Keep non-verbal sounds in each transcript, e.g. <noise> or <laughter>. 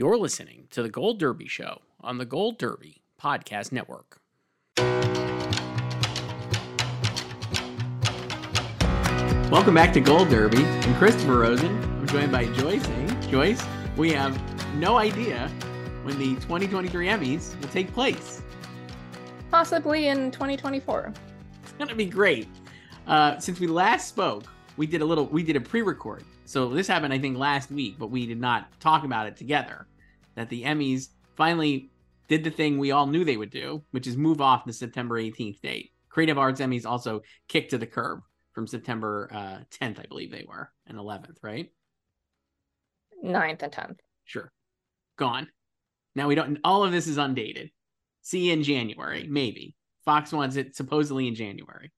You're listening to the Gold Derby Show on the Gold Derby Podcast Network. Welcome back to Gold Derby. I'm Christopher Rosen. I'm joined by Joyce. Joyce, we have no idea when the 2023 Emmys will take place. Possibly in 2024. It's going to be great. Uh, since we last spoke, we did a little, we did a pre-record. So this happened, I think, last week, but we did not talk about it together. That the Emmys finally did the thing we all knew they would do, which is move off the September 18th date. Creative Arts Emmys also kicked to the curb from September uh, 10th, I believe they were, and 11th, right? 9th and 10th. Sure. Gone. Now we don't, all of this is undated. See you in January, maybe. Fox wants it supposedly in January.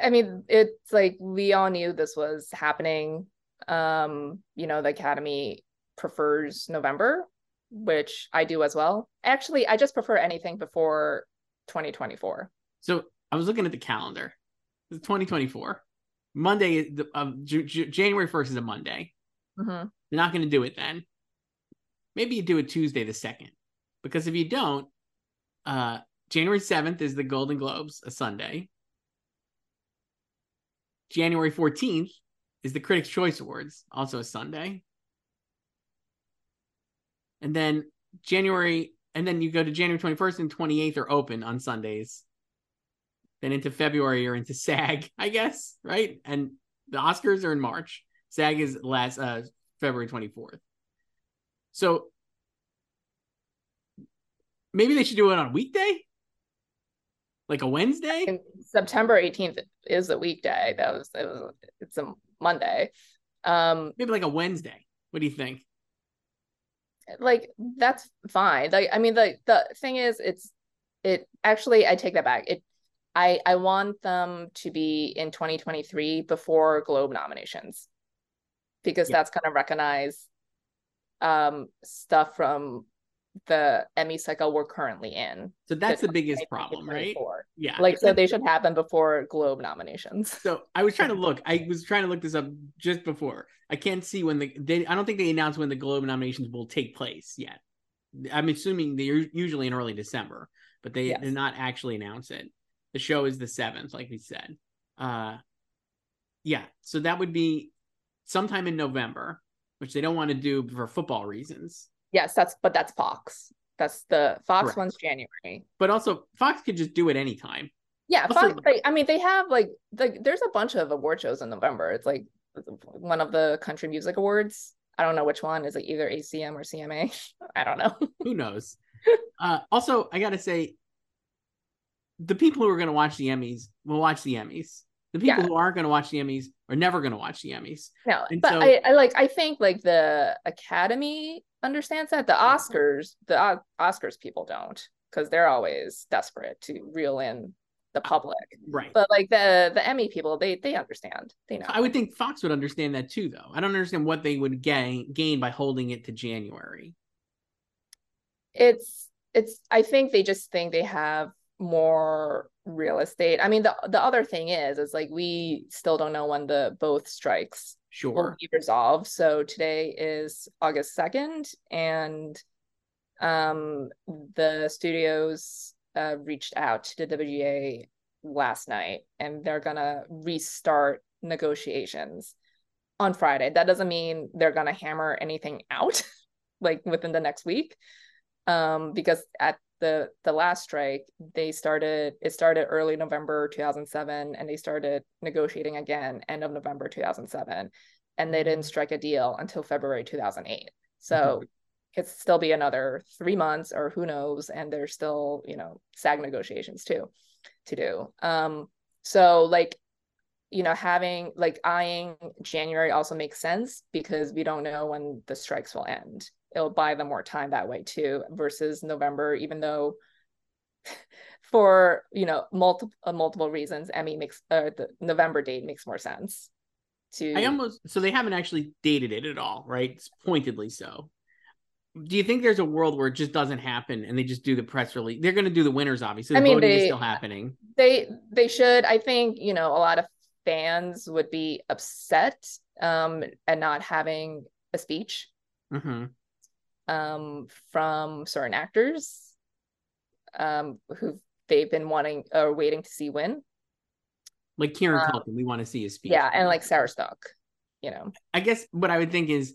I mean, it's like we all knew this was happening. Um, you know, the Academy prefers November, which I do as well. Actually, I just prefer anything before 2024. So I was looking at the calendar. It's 2024. Monday, um, J- J- January 1st is a Monday. Mm-hmm. You're not going to do it then. Maybe you do it Tuesday the 2nd. Because if you don't, uh, January 7th is the Golden Globes, a Sunday. January 14th is the Critics' Choice Awards, also a Sunday. And then January, and then you go to January 21st and 28th are open on Sundays. Then into February or into SAG, I guess, right? And the Oscars are in March. SAG is last uh February 24th. So maybe they should do it on a weekday? Like a Wednesday? And September 18th is a weekday. That was it was it's a Monday. Um maybe like a Wednesday. What do you think? Like that's fine. Like I mean the the thing is it's it actually I take that back. It I I want them to be in 2023 before Globe nominations because yeah. that's going to recognize um stuff from the Emmy cycle we're currently in. So that's the, the biggest problem, right? Yeah. Like so they should happen before Globe nominations. So I was trying to look. I was trying to look this up just before. I can't see when the they I don't think they announced when the Globe nominations will take place yet. I'm assuming they're usually in early December, but they yes. did not actually announce it. The show is the 7th like we said. Uh yeah, so that would be sometime in November, which they don't want to do for football reasons. Yes, that's but that's Fox. That's the Fox Correct. one's January. But also Fox could just do it anytime. Yeah, also, Fox. They, I mean, they have like like there's a bunch of award shows in November. It's like one of the country music awards. I don't know which one is it either ACM or CMA. <laughs> I don't know. <laughs> Who knows? uh, also, I gotta say, the people who are gonna watch the Emmys will watch the Emmys. The people yeah. who aren't gonna watch the Emmys are never gonna watch the Emmys. No, and but so, I, I like I think like the Academy understands that. The Oscars, the uh, Oscars people don't because they're always desperate to reel in the uh, public. Right. But like the the Emmy people, they they understand. They know. I would think Fox would understand that too, though. I don't understand what they would gain gain by holding it to January. It's it's. I think they just think they have more real estate. I mean, the the other thing is, is like we still don't know when the both strikes sure will be resolved. So today is August second, and um, the studios uh, reached out to the WGA last night, and they're gonna restart negotiations on Friday. That doesn't mean they're gonna hammer anything out. <laughs> like within the next week. Um, because at the the last strike, they started it started early November 2007 and they started negotiating again end of November 2007 and they didn't strike a deal until February 2008. So mm-hmm. it still be another 3 months or who knows and there's still, you know, SAG negotiations too to do. Um so like you know having like eyeing january also makes sense because we don't know when the strikes will end it'll buy them more time that way too versus november even though <laughs> for you know multiple uh, multiple reasons emmy makes uh, the november date makes more sense to i almost so they haven't actually dated it at all right? It's pointedly so. Do you think there's a world where it just doesn't happen and they just do the press release they're going to do the winners obviously. The I mean, they, is still happening. they they should. I think you know a lot of fans would be upset um, and not having a speech. Mm-hmm. Um, from certain actors um, who they've been wanting or waiting to see win. Like Kieran um, Culkin, we want to see his speech. Yeah, and like Sarah Snook, you know. I guess what I would think is,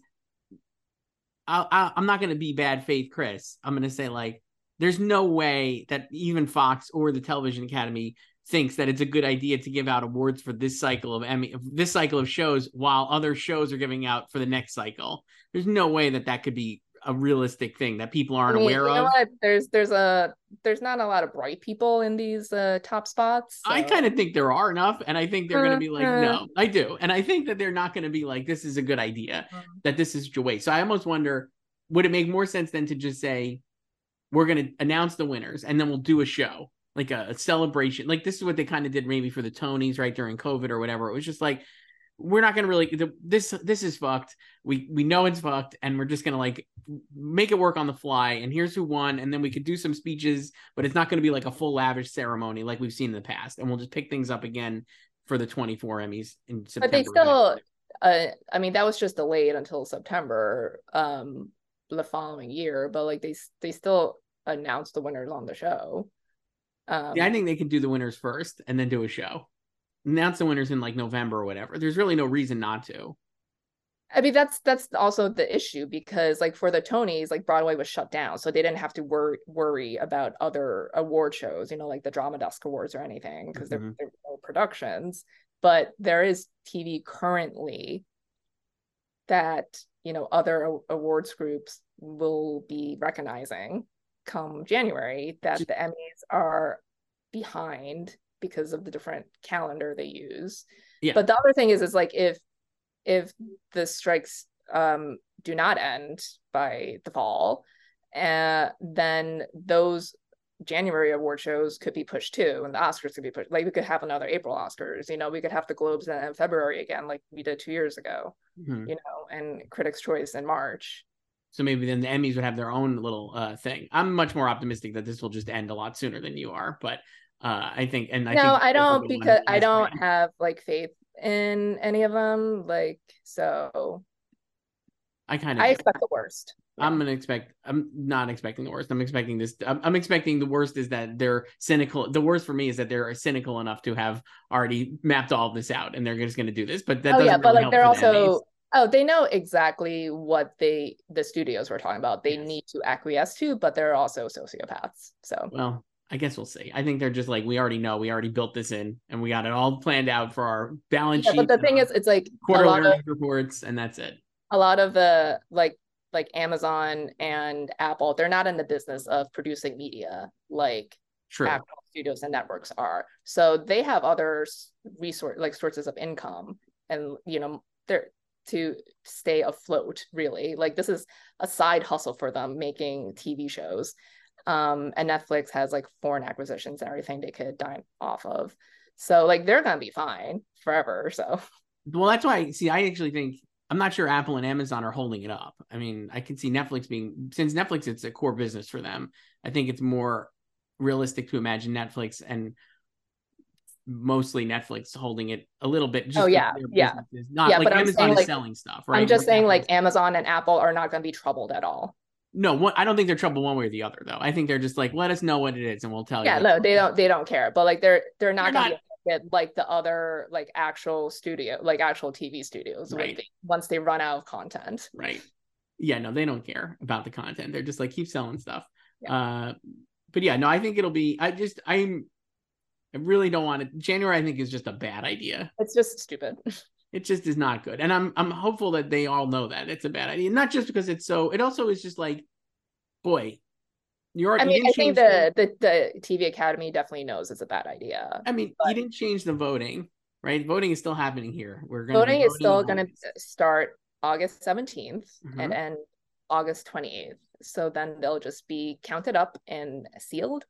i i am not going to be bad faith, Chris. I'm going to say like, there's no way that even Fox or the Television Academy thinks that it's a good idea to give out awards for this cycle of Emmy, this cycle of shows, while other shows are giving out for the next cycle. There's no way that that could be a realistic thing that people aren't I mean, aware of. There's there's a there's not a lot of bright people in these uh, top spots. So. I kind of think there are enough, and I think they're going to be like, no, I do, and I think that they're not going to be like, this is a good idea, mm-hmm. that this is your way. So I almost wonder, would it make more sense than to just say, we're going to announce the winners, and then we'll do a show like a, a celebration. Like this is what they kind of did maybe for the Tonys, right during COVID or whatever. It was just like we're not gonna really this this is fucked. We we know it's fucked, and we're just gonna like make it work on the fly. And here's who won, and then we could do some speeches, but it's not gonna be like a full lavish ceremony like we've seen in the past. And we'll just pick things up again for the 24 Emmys in September. But they still, uh, I mean, that was just delayed until September, um, the following year. But like they they still announced the winners on the show. Um, yeah, I think they can do the winners first and then do a show. Announce the winners in like November or whatever. There's really no reason not to. I mean, that's that's also the issue because like for the Tonys, like Broadway was shut down, so they didn't have to worry worry about other award shows, you know, like the Drama Desk Awards or anything, because mm-hmm. there, there were no productions. But there is TV currently that you know other awards groups will be recognizing come January that the Emmys are behind because of the different calendar they use. Yeah. But the other thing is is like if if the strikes um do not end by the fall, uh, then those January award shows could be pushed too, and the Oscars could be pushed. Like we could have another April Oscars, you know, we could have the Globes in February again, like we did two years ago, mm-hmm. you know, and Critics' Choice in March. So maybe then the Emmys would have their own little uh, thing. I'm much more optimistic that this will just end a lot sooner than you are, but uh, I think and I no, I don't because I don't have like faith in any of them. Like so, I kind of I expect the worst. I'm gonna expect. I'm not expecting the worst. I'm expecting this. I'm, I'm, expecting the worst is that they're cynical. The worst for me is that they're cynical enough to have already mapped all this out and they're just gonna do this. But that oh yeah, but like they're also Oh, they know exactly what they the studios were talking about. They yes. need to acquiesce to, but they're also sociopaths. So well, I guess we'll see. I think they're just like we already know, we already built this in, and we got it all planned out for our balance yeah, sheet. But the thing is, it's like quarterly of, reports, and that's it. A lot of the like like Amazon and Apple, they're not in the business of producing media like True. actual studios and networks are. So they have other resource like sources of income, and you know they're to stay afloat really like this is a side hustle for them making tv shows um and netflix has like foreign acquisitions and everything they could dine off of so like they're gonna be fine forever so well that's why see i actually think i'm not sure apple and amazon are holding it up i mean i can see netflix being since netflix it's a core business for them i think it's more realistic to imagine netflix and mostly Netflix holding it a little bit. oh yeah, yeah, not yeah, like Amazon is like, selling stuff, right? I'm just saying like Amazon and Apple are not going to be troubled at all. No, one, I don't think they're troubled one way or the other though. I think they're just like, let us know what it is and we'll tell yeah, you. Yeah, no, they don't. They don't care. But like they're they're not going to get like the other like actual studio, like actual TV studios, right. they, once they run out of content. Right. Yeah, no, they don't care about the content. They're just like keep selling stuff. Yeah. Uh, but yeah, no, I think it'll be. I just I'm. I really don't want it. January, I think, is just a bad idea. It's just stupid. <laughs> It just is not good, and I'm I'm hopeful that they all know that it's a bad idea. Not just because it's so. It also is just like, boy, you're. I mean, I think the, the the TV Academy definitely knows it's a bad idea. I mean, but... you didn't change the voting, right? Voting is still happening here. We're going voting is still going to start August 17th mm-hmm. and end August 28th. So then they'll just be counted up and sealed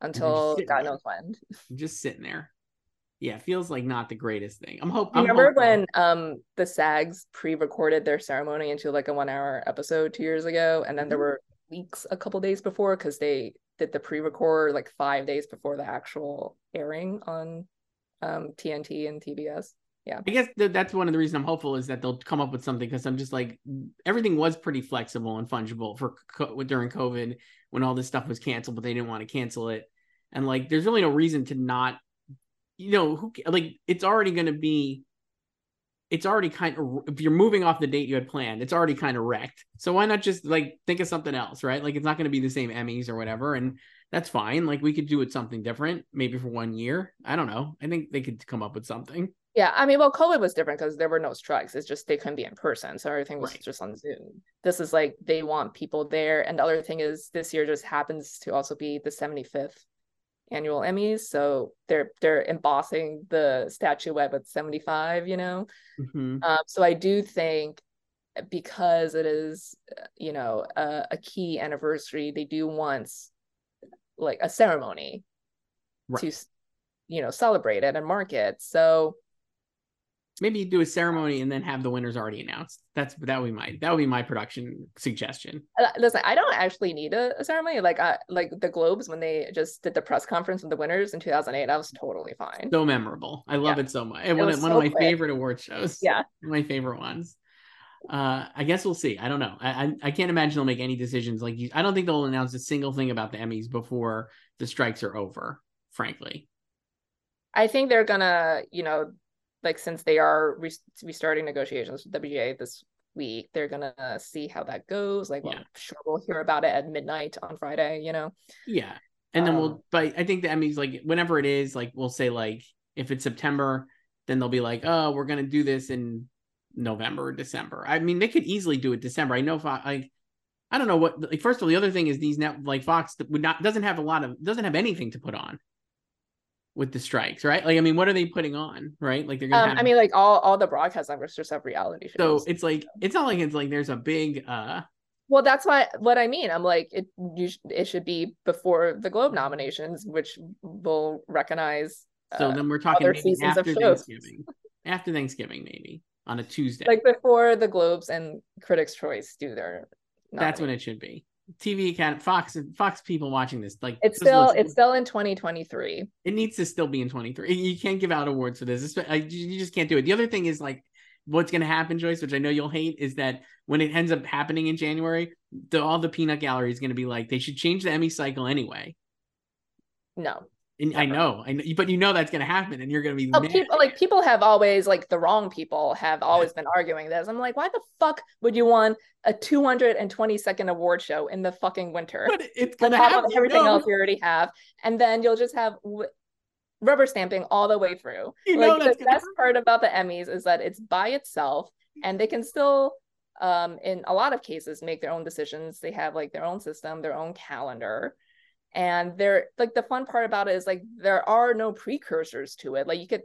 until God knows when. Just sitting there. Yeah, feels like not the greatest thing. I'm hoping. Remember when um the SAGs pre-recorded their ceremony into like a one-hour episode two years ago, and then mm-hmm. there were weeks a couple days before because they did the pre-record like five days before the actual airing on um TNT and TBS yeah i guess th- that's one of the reasons i'm hopeful is that they'll come up with something because i'm just like everything was pretty flexible and fungible for co- during covid when all this stuff was canceled but they didn't want to cancel it and like there's really no reason to not you know who like it's already going to be it's already kind of if you're moving off the date you had planned it's already kind of wrecked so why not just like think of something else right like it's not going to be the same emmys or whatever and that's fine like we could do it something different maybe for one year i don't know i think they could come up with something yeah, I mean, well, COVID was different because there were no strikes. It's just they couldn't be in person, so everything was right. just on Zoom. This is like they want people there, and the other thing is this year just happens to also be the 75th annual Emmys, so they're they're embossing the statuette with 75. You know, mm-hmm. um, so I do think because it is you know a, a key anniversary, they do want like a ceremony right. to you know celebrate it and mark it. So maybe do a ceremony and then have the winners already announced. That's that would be my that would be my production suggestion. Uh, listen, I don't actually need a, a ceremony. Like I like the Globes when they just did the press conference with the winners in 2008. I was totally fine. So memorable. I love yeah. it so much. It one, one of my quick. favorite award shows. Yeah, my favorite ones. Uh, I guess we'll see. I don't know. I, I, I can't imagine they'll make any decisions. Like I don't think they'll announce a single thing about the Emmys before the strikes are over. Frankly, I think they're gonna, you know, like since they are re- restarting negotiations with WGA this week, they're gonna see how that goes. Like, well, yeah. I'm sure we'll hear about it at midnight on Friday. You know. Yeah, and then um, we'll. But I think the Emmys, like, whenever it is, like, we'll say like if it's September, then they'll be like, oh, we're gonna do this in November or December. I mean, they could easily do it December. I know if I like. I don't know what. Like, first of all, the other thing is these net like Fox would not doesn't have a lot of doesn't have anything to put on with the strikes, right? Like, I mean, what are they putting on, right? Like, they're gonna. Um, have... I mean, like all all the broadcast networks just have reality shows. So it's like it's not like it's like there's a big. uh Well, that's why what I mean. I'm like it. You sh- it should be before the Globe nominations, which will recognize. So uh, then we're talking maybe after Thanksgiving. after Thanksgiving, maybe on a Tuesday, like before the Globes and Critics' Choice do their. That's when it should be. TV account Fox Fox people watching this like it's still listen. it's still in 2023. It needs to still be in 23. You can't give out awards for this. you just can't do it. The other thing is like what's going to happen, Joyce, which I know you'll hate, is that when it ends up happening in January, the, all the peanut gallery is going to be like they should change the Emmy cycle anyway. No, and I know, I know, but you know that's going to happen, and you're going to be. Oh, people, like people have always like the wrong people have always been arguing this. I'm like, why the fuck would you want a 220 second award show in the fucking winter? But it's going to happen. everything else you already have, and then you'll just have w- rubber stamping all the way through. You like the best happen. part about the Emmys is that it's by itself, and they can still um in a lot of cases make their own decisions they have like their own system their own calendar and there like the fun part about it is like there are no precursors to it. Like you could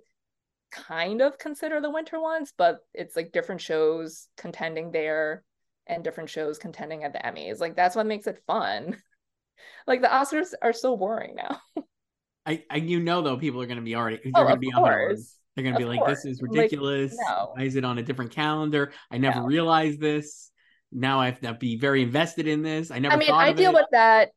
kind of consider the winter ones but it's like different shows contending there and different shows contending at the emmys. Like that's what makes it fun. <laughs> Like the oscars are so boring now. <laughs> I, I you know though people are going to be already they're oh, going to be course. on board they're going to be like this is ridiculous like, no. why is it on a different calendar? I never no. realized this. Now i have to be very invested in this. I never i mean i deal it. with that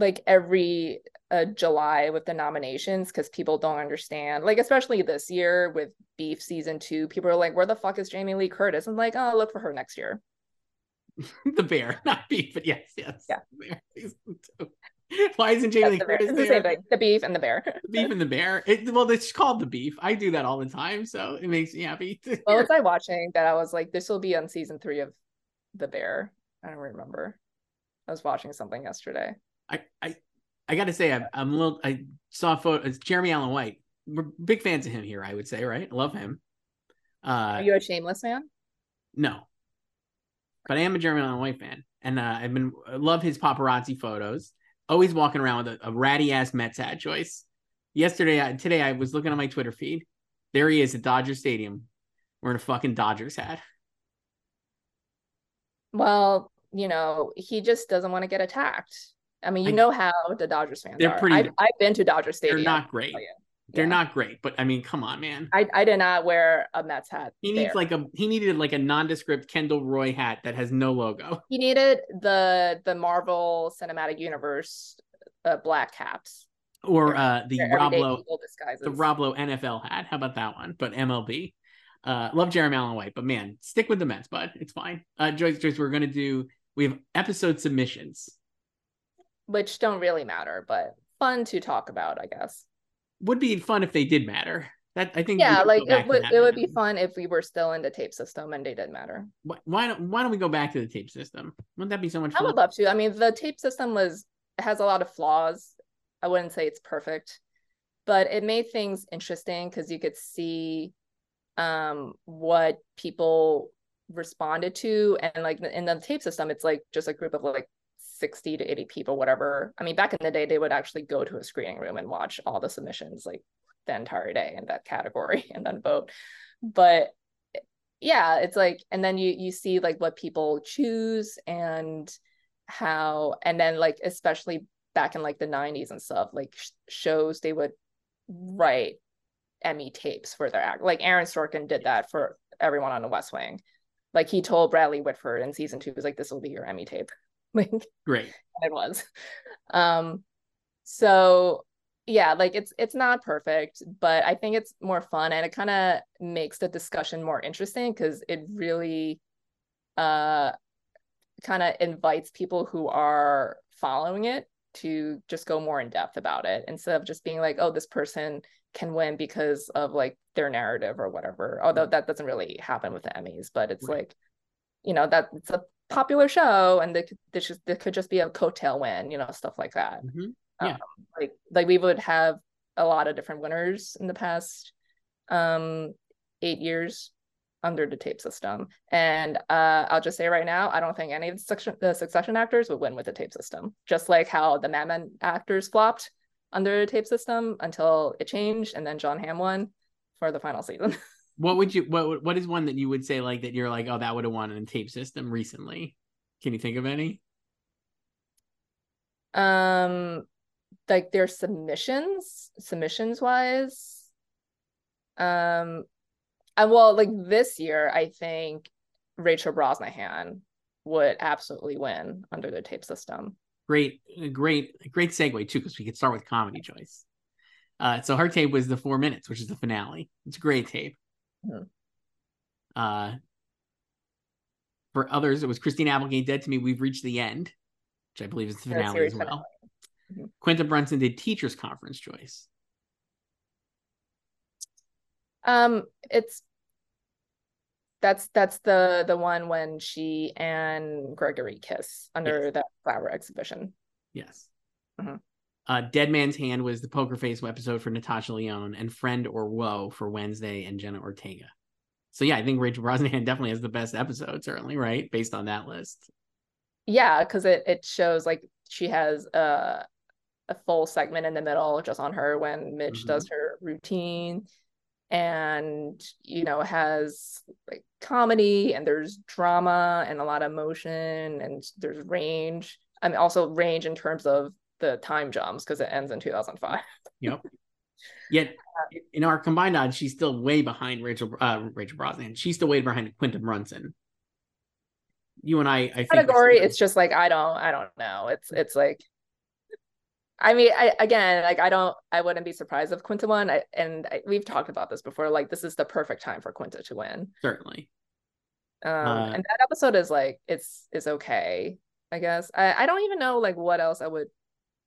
like every uh, July with the nominations because people don't understand. Like especially this year with Beef season two, people are like, "Where the fuck is Jamie Lee Curtis?" I'm like, "Oh, look for her next year." <laughs> the bear, <laughs> not beef, but yes, yes. Yeah. <laughs> Why isn't Jamie Lee the Curtis? The same thing. The beef and the bear. the beef and the bear. It, well, it's called the beef. I do that all the time, so it makes me happy. what was I watching that I was like, this will be on season three of the bear. I don't remember. I was watching something yesterday. I I, I got to say I'm, I'm a little. I saw a photo. It's Jeremy Allen White. We're big fans of him here. I would say, right? I love him. Uh, Are you a Shameless fan? No, but I am a Jeremy Allen White fan, and uh, I've been I love his paparazzi photos. Always walking around with a, a ratty ass Mets hat Joyce. Yesterday, I, today I was looking on my Twitter feed. There he is at Dodger Stadium, wearing a fucking Dodgers hat. Well, you know, he just doesn't want to get attacked. I mean, you I, know how the Dodgers fans they're are. Pretty, I've, I've been to Dodger Stadium. They're not great. They're yeah. not great, but I mean, come on, man. I, I did not wear a Mets hat. He needs there. like a he needed like a nondescript Kendall Roy hat that has no logo. He needed the the Marvel Cinematic Universe uh, black caps. Or uh the Rob Lowe the Rob Lowe NFL hat. How about that one? But MLB. Uh love Jeremy Allen White, but man, stick with the Mets, bud. It's fine. Uh Joyce, Joyce, we're gonna do we have episode submissions. Which don't really matter, but fun to talk about, I guess would be fun if they did matter. That I think. Yeah, like it would it would be fun if we were still in the tape system and they did matter. Why don't Why don't we go back to the tape system? Wouldn't that be so much? fun? I would love to. I mean, the tape system was has a lot of flaws. I wouldn't say it's perfect, but it made things interesting because you could see um what people responded to and like in the tape system it's like just a group of like 60 to 80 people, whatever. I mean, back in the day, they would actually go to a screening room and watch all the submissions like the entire day in that category <laughs> and then vote. But yeah, it's like, and then you you see like what people choose and how, and then like especially back in like the 90s and stuff, like sh- shows they would write Emmy tapes for their act. Like Aaron Sorkin did that for everyone on the West Wing. Like he told Bradley Whitford in season two, he was like, "This will be your Emmy tape." <laughs> like great. it was. Um so yeah like it's it's not perfect but i think it's more fun and it kind of makes the discussion more interesting because it really uh kind of invites people who are following it to just go more in depth about it instead of just being like oh this person can win because of like their narrative or whatever although that doesn't really happen with the emmys but it's right. like you know that it's a popular show and this just there could just be a coattail win you know stuff like that. Mm-hmm. yeah. um, like like we would have a lot of different winners in the past um eight years under the tape system. And uh i'll just say right now i don't think any of the succession, the succession actors would win with the tape system just like how the Mad Men actors flopped under the tape system until it changed and then Jon Hamm won for the final season <laughs> What would you what what is one that you would say like that you're like, oh, that would have won in a tape system recently? Can you think of any? Um like their submissions, submissions wise. Um and well, like this year, I think Rachel Brosnahan would absolutely win under the tape system. Great, great, great segue too, because we could start with comedy Joyce. Uh, so her tape was the four minutes, which is the finale. It's a great tape. Hmm. Uh, for others, it was Christina Applegate dead to me. We've reached the end, which I believe is the finale as well. Finale. Mm-hmm. Quinta Brunson did teachers conference Joyce. Um, it's that's that's the the one when she and Gregory kiss under yes. that flower exhibition. Yes. Mm-hmm. Uh, Dead Man's Hand was the Poker Face episode for Natasha Lyonne, and Friend or Woe for Wednesday and Jenna Ortega. So yeah, I think Rachel Brosnahan <laughs> definitely has the best episode, certainly, right? Based on that list. Yeah, because it it shows like she has a a full segment in the middle just on her when Midge mm-hmm. does her routine and you know has like comedy and there's drama and a lot of emotion and there's range I mean also range in terms of the time jumps because it ends in 2005. Yep. <laughs> Yet in our combined odds, she's still way behind Rachel uh, Rachel Brosnahan. She's still way behind Quinta Brunson. You and I, I think category. It's just like I don't, I don't know. It's it's like, I mean, I again, like I don't, I wouldn't be surprised if Quinta won. I, and I, we've talked about this before. Like this is the perfect time for Quinta to win. Certainly. Um, uh, and that episode is like it's is okay. I guess I I don't even know like what else I would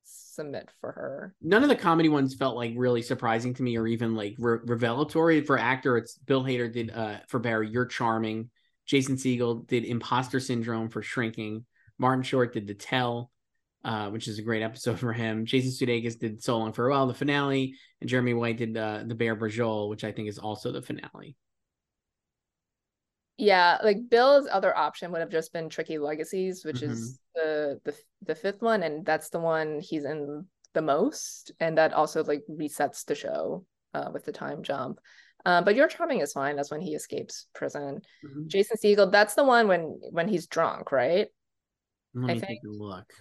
submit for her. None of the comedy ones felt like really surprising to me or even like re- revelatory for actor. It's Bill Hader did uh for Barry. You're charming. Jason Segel did Imposter Syndrome for Shrinking. Martin Short did The Tell, uh, which is a great episode <laughs> for him. Jason Sudeikis did So Long Farewell, the finale, and Jeremy White did uh, The Bear Braciole, which I think is also the finale. Yeah, like Bill's other option would have just been Tricky Legacies, which mm-hmm. is the the the fifth one, and that's the one he's in the most, and that also like resets the show uh, with the time jump. Uh, but Your Charming is fine. That's when he escapes prison. Mm-hmm. Jason Segel that's the one when when he's drunk, right? Let I me think. take a look.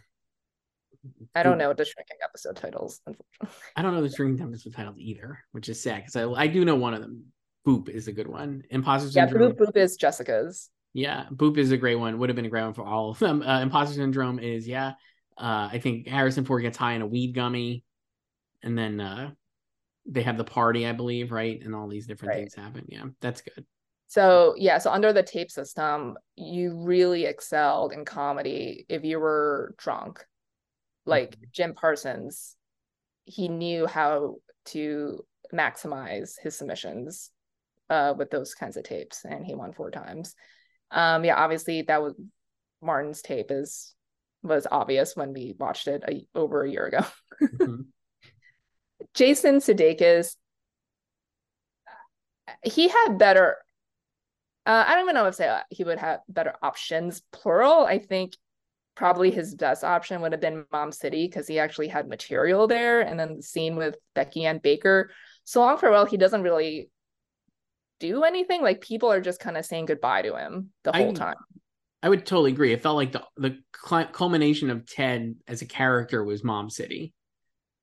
I don't know the shrinking episode titles, unfortunately. I don't know the shrinking episode titles either, which is sad because I, I do know one of them. Boop is a good one. Imposter Syndrome. Yeah, Boop, Boop is Jessica's. Yeah, Boop is a great one. Would have been a great one for all of them. Uh, Imposter Syndrome is yeah. Uh, I think Harrison Ford gets high in a weed gummy, and then uh, they have the party, I believe, right? And all these different right. things happen. Yeah, that's good. So yeah, so under the tape system, you really excelled in comedy if you were drunk. Like mm-hmm. Jim Parsons, he knew how to maximize his submissions uh, with those kinds of tapes, and he won four times. Um, yeah, obviously that was Martin's tape is was obvious when we watched it a, over a year ago. <laughs> mm-hmm. Jason Sudeikis, he had better. Uh, I don't even know if say he would have better options, plural. I think probably his best option would have been Mom City because he actually had material there, and then the scene with Becky and Baker. So long farewell, he doesn't really do anything. Like people are just kind of saying goodbye to him the whole I, time. I would totally agree. It felt like the the culmination of Ted as a character was Mom City.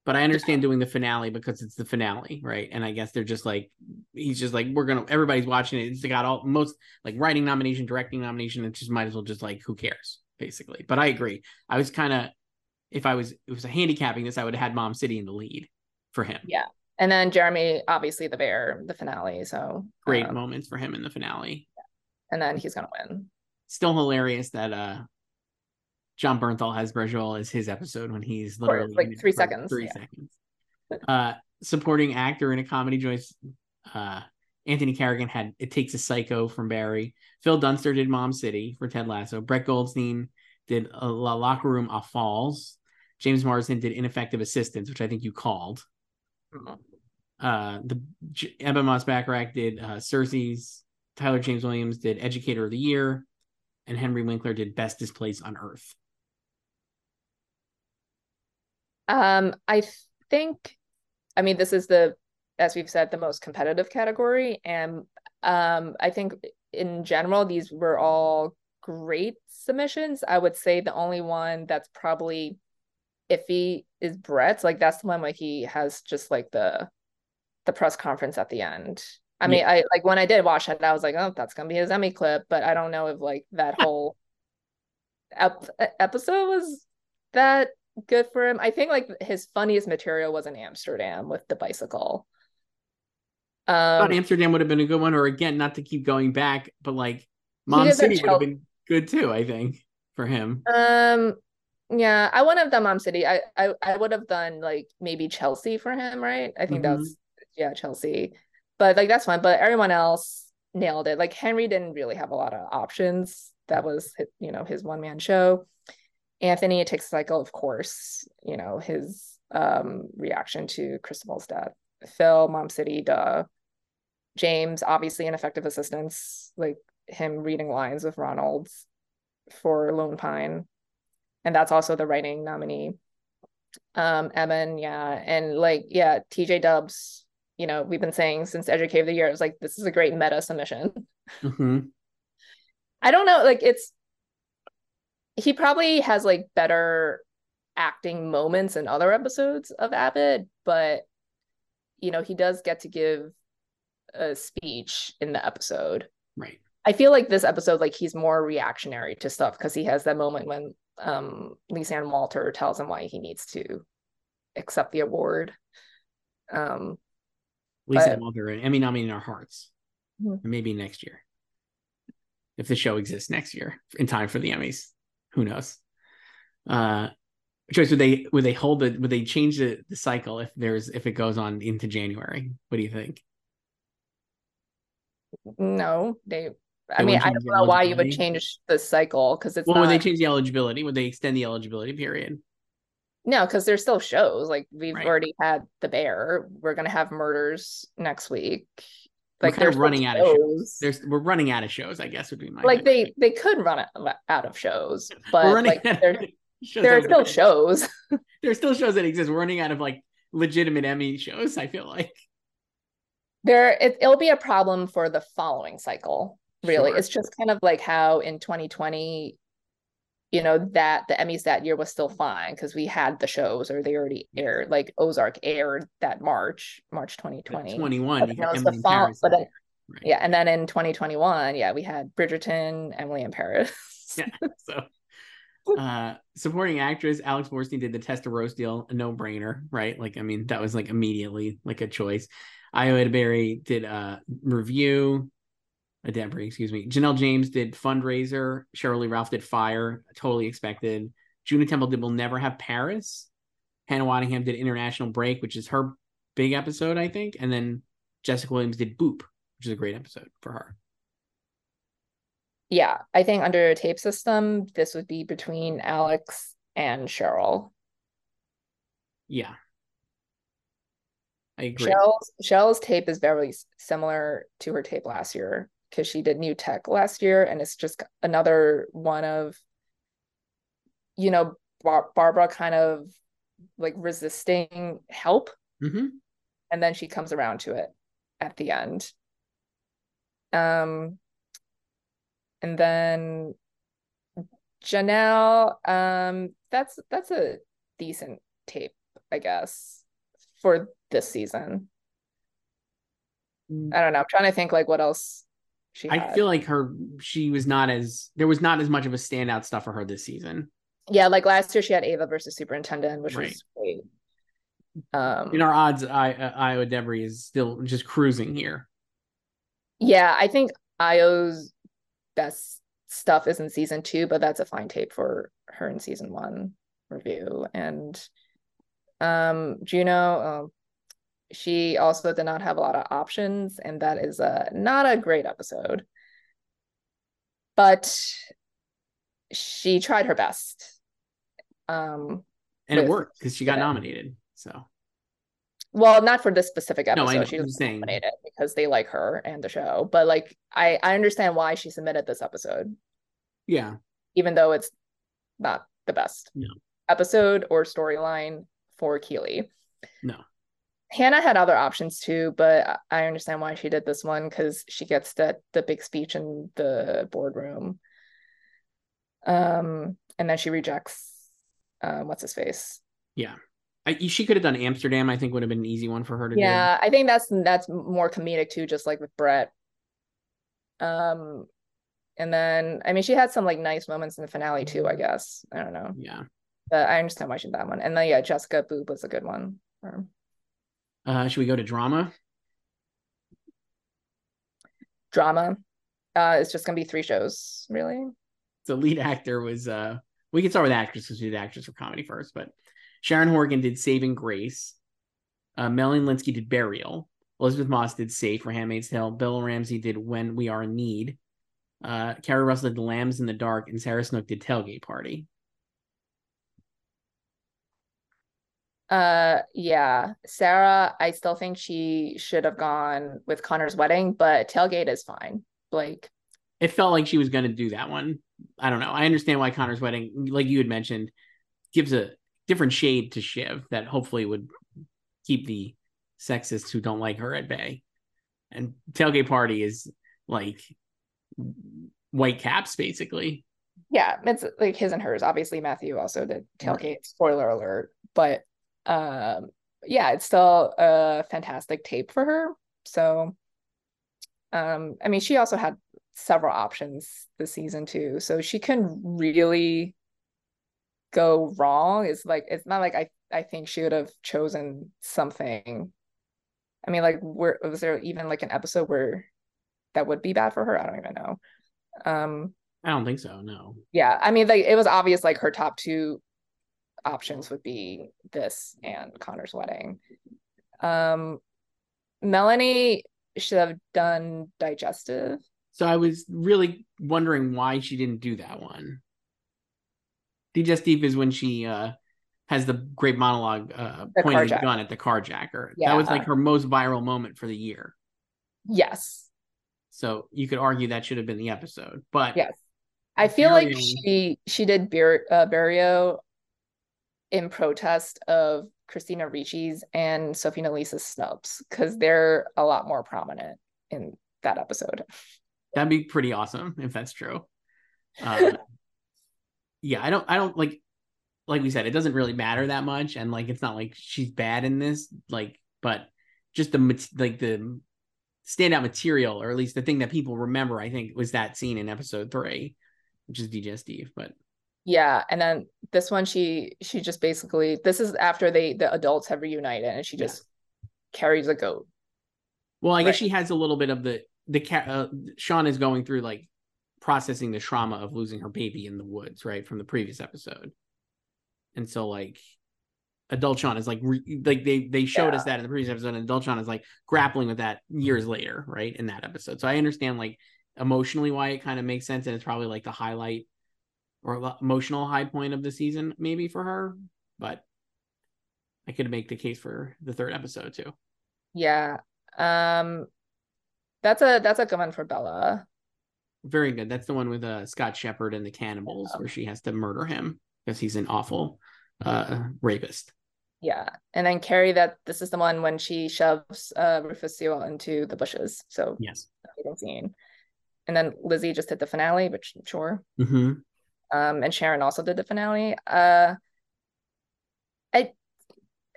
But I understand doing the finale because it's the finale, right? And I guess they're just like he's just like we're gonna everybody's watching it. It's got all most like writing nomination, directing nomination. It just might as well just like who cares, basically. But I agree. I was kind of if I was it was a handicapping this, I would have had Mom City in the lead for him. Yeah. And then Jeremy, obviously the bear, the finale. So great um, moments for him in the finale. And then he's gonna win. Still hilarious that uh Jon Bernthal has Braciole as his episode when he's literally like three seconds. Three yeah. seconds. Uh, supporting actor in a comedy Joyce Uh, Anthony Carrigan had It Takes a Psycho from Barry. Phil Dunster did Mom City for Ted Lasso. Brett Goldstein did a La Locker Room Aux Folles. James Marsden did Ineffective Assistance, which I think you called. Mm-hmm. Uh, the Ebon Moss-Bachrach did uh, Cersei's. Tyler James Williams did Educator of the Year, and Henry Winkler did Best Place on Earth. Um, I think, I mean, this is the, as we've said, the most competitive category, and um, I think in general these were all great submissions. I would say the only one that's probably iffy is Brett's. Like that's the one where he has just like the the press conference at the end. I mean, yeah. I like when I did watch it, I was like, oh, that's gonna be his Emmy clip, but I don't know if like that <laughs> whole ep- episode was that good for him. I think like his funniest material was in Amsterdam with the bicycle. Um, Amsterdam would have been a good one, or again, not to keep going back, but like Mom City would have been good too. I think for him. Um, yeah, I wouldn't have done Mom City. I I, I would have done like maybe Chelsea for him, right? I think mm-hmm. that's yeah Chelsea, but like that's fine. But everyone else nailed it. Like Henry didn't really have a lot of options. That was you know his one man show. Anthony, It Takes a Psycho, of course, you know, his um, reaction to Cristobal's death. Phil, Mom City, duh. James, obviously ineffective assistance, like him reading lines with Ronald's for Lone Pine. And that's also the writing nominee. Um, Ebon, yeah. And like, yeah, TJ Dubs, you know, we've been saying since Educate of the Year, it was like, this is a great meta submission. Mm-hmm. I don't know, like it's he probably has like better acting moments in other episodes of Abbott, but you know, he does get to give a speech in the episode. Right. I feel like this episode, like he's more reactionary to stuff because he has that moment when um lisa and Walter tells him why he needs to accept the award. Um Lisa but, Walter, I mean, I mean in our hearts. Mm-hmm. Maybe next year. If the show exists next year in time for the Emmys who knows? Uh, Joyce would they would they hold it? Would they change the, the cycle if there's if it goes on into January? What do you think? No, they I mean, I don't know why you would change the cycle because it's. Well, not... would they change the eligibility? Would they extend the eligibility period? No, because there's still shows. Like we've right. already had The Bear. We're gonna have Murders next week. Like they're running out of shows. There's we're running out of shows. I guess would be my like they they could run out of shows, <laughs> but like there, <laughs> there are still shows. <laughs> there are still shows that exist. We're running out of like legitimate Emmy shows. I feel like there it, will be a problem for the following cycle. Really, sure. it's just kind of like how in 2020 you know that the emmys that year was still fine because we had the shows or they already aired like ozark aired that march march 2020 21 but, the fall, but then, right. yeah and then in 2021 yeah we had bridgerton emily in paris. <laughs> Yeah so uh supporting actress alex borstein did the Testi-Roastial a no-brainer right? Like i mean that was like immediately like a choice. Ayo Edebiri did a review Debris, excuse me. Janelle James did fundraiser. Sheryl Lee Ralph did fire. Totally expected. Juno Temple did We'll Never Have Paris. Hannah Waddingham did International Break, which is her big episode, I think. And then Jessica Williams did Boop, which is a great episode for her. Yeah, I think under a tape system, this would be between Alex and Sheryl. Yeah. I agree. Sheryl's, Sheryl's tape is very similar to her tape last year because she did new tech last year and it's just another one of you know Bar- barbara kind of like resisting help mm-hmm. and then she comes around to it at the end um and then janelle um that's that's a decent tape i guess for this season mm. i don't know i'm trying to think like what else she I feel like her she was not as there was not as much of a standout stuff for her this season. Yeah, like last year she had Ava versus Superintendent, which right. was great. Um, in our odds, I uh, Ayo Edebiri is still just cruising here. Yeah, I think Ayo's best stuff is in season two, but that's a fine tape for her in season one review. And um Juno, um, she also did not have a lot of options, and that is a not a great episode. But she tried her best. Um, and with, it worked because she got yeah. nominated. So, well, not for this specific episode. No, she was nominated because they like her and the show. But like, I I understand why she submitted this episode. Yeah, even though it's not the best no. episode or storyline for Keeley. No. Hannah had other options too, but I understand why she did this one because she gets the the big speech in the boardroom. Um, and then she rejects um, what's his face. Yeah, I, she could have done Amsterdam. I think would have been an easy one for her to yeah, do. Yeah, I think that's that's more comedic too, just like with Brett. Um, and then I mean, she had some like nice moments in the finale too. I guess I don't know. Yeah, but I understand why she did that one. And then yeah, Jessica Boop was a good one. Uh, should we go to drama? Drama. Uh, it's just gonna be three shows, really. The lead actor was uh we can start with actress because we did actress for comedy first, but Sharon Horgan did Saving Grace. Uh, Melanie Lynskey did Burial. Elisabeth Moss did Safe for Handmaid's Tale. Bella Ramsey did When We Are in Need. Uh, Keri Russell did Lambs in the Dark, and Sarah Snook did Tailgate Party. Uh, yeah, Sarah, I still think she should have gone with Connor's wedding, but tailgate is fine. Like, it felt like she was going to do that one. I don't know. I understand why Connor's wedding, like you had mentioned, gives a different shade to Shiv that hopefully would keep the sexists who don't like her at bay. And tailgate party is like white caps, basically. Yeah, it's like his and hers. Obviously, Matthew also did tailgate. Right. Spoiler alert, but um yeah it's still a fantastic tape for her. So um i mean she also had several options this season too. So she can really go wrong. It's like it's not like i i think she would have chosen something. I mean like where was there even like an episode where that would be bad for her? I don't even know. Um i don't think so no. yeah i mean like it was obvious like her top two options would be this and Connor's wedding. Um, Melanie should have done digestive. So I was really wondering why she didn't do that one. Digestive is when she uh has the great monologue uh The pointing the gun at the carjacker. Yeah. That was like her most viral moment for the year. Yes. So you could argue that should have been the episode. But Yes. I feel like she she did Bar- uh, Burial in protest of Christina Ricci's and Sophie Nélisse's snubs because they're a lot more prominent in that episode. that'd be pretty awesome if that's true. Uh, <laughs> yeah, I don't I don't like like we said, it doesn't really matter that much, and like it's not like she's bad in this, like, but just the like the standout material, or at least the thing that people remember, I think, was that scene in episode three, which is Digestif. But Yeah, and then this one she she just basically this is after they the adults have reunited and she Yeah. just carries a goat. well, I guess Right. she has a little bit of the the cat uh, Shauna is going through like processing the trauma of losing her baby in the woods, right, from the previous episode, and so like adult Shauna is like re- like they they showed us that in the previous episode, and adult Shauna is like grappling with that years later, right, in that episode. So I understand like emotionally why it kind of makes sense, and it's probably like the highlight or emotional high point of the season, maybe for her, but I could make the case for the third episode too. Yeah. Um that's a that's a good one for Bella. Very good. That's the one with uh, Scott Shepherd and the cannibals, where she has to murder him because he's an awful uh, rapist. Yeah. And then Keri that this is the one when she shoves uh Rufus Sewell into the bushes. So Yes. scene. And then Lizzie just hit the finale, which sure. hmm Um and Sharon also did the finale. Uh I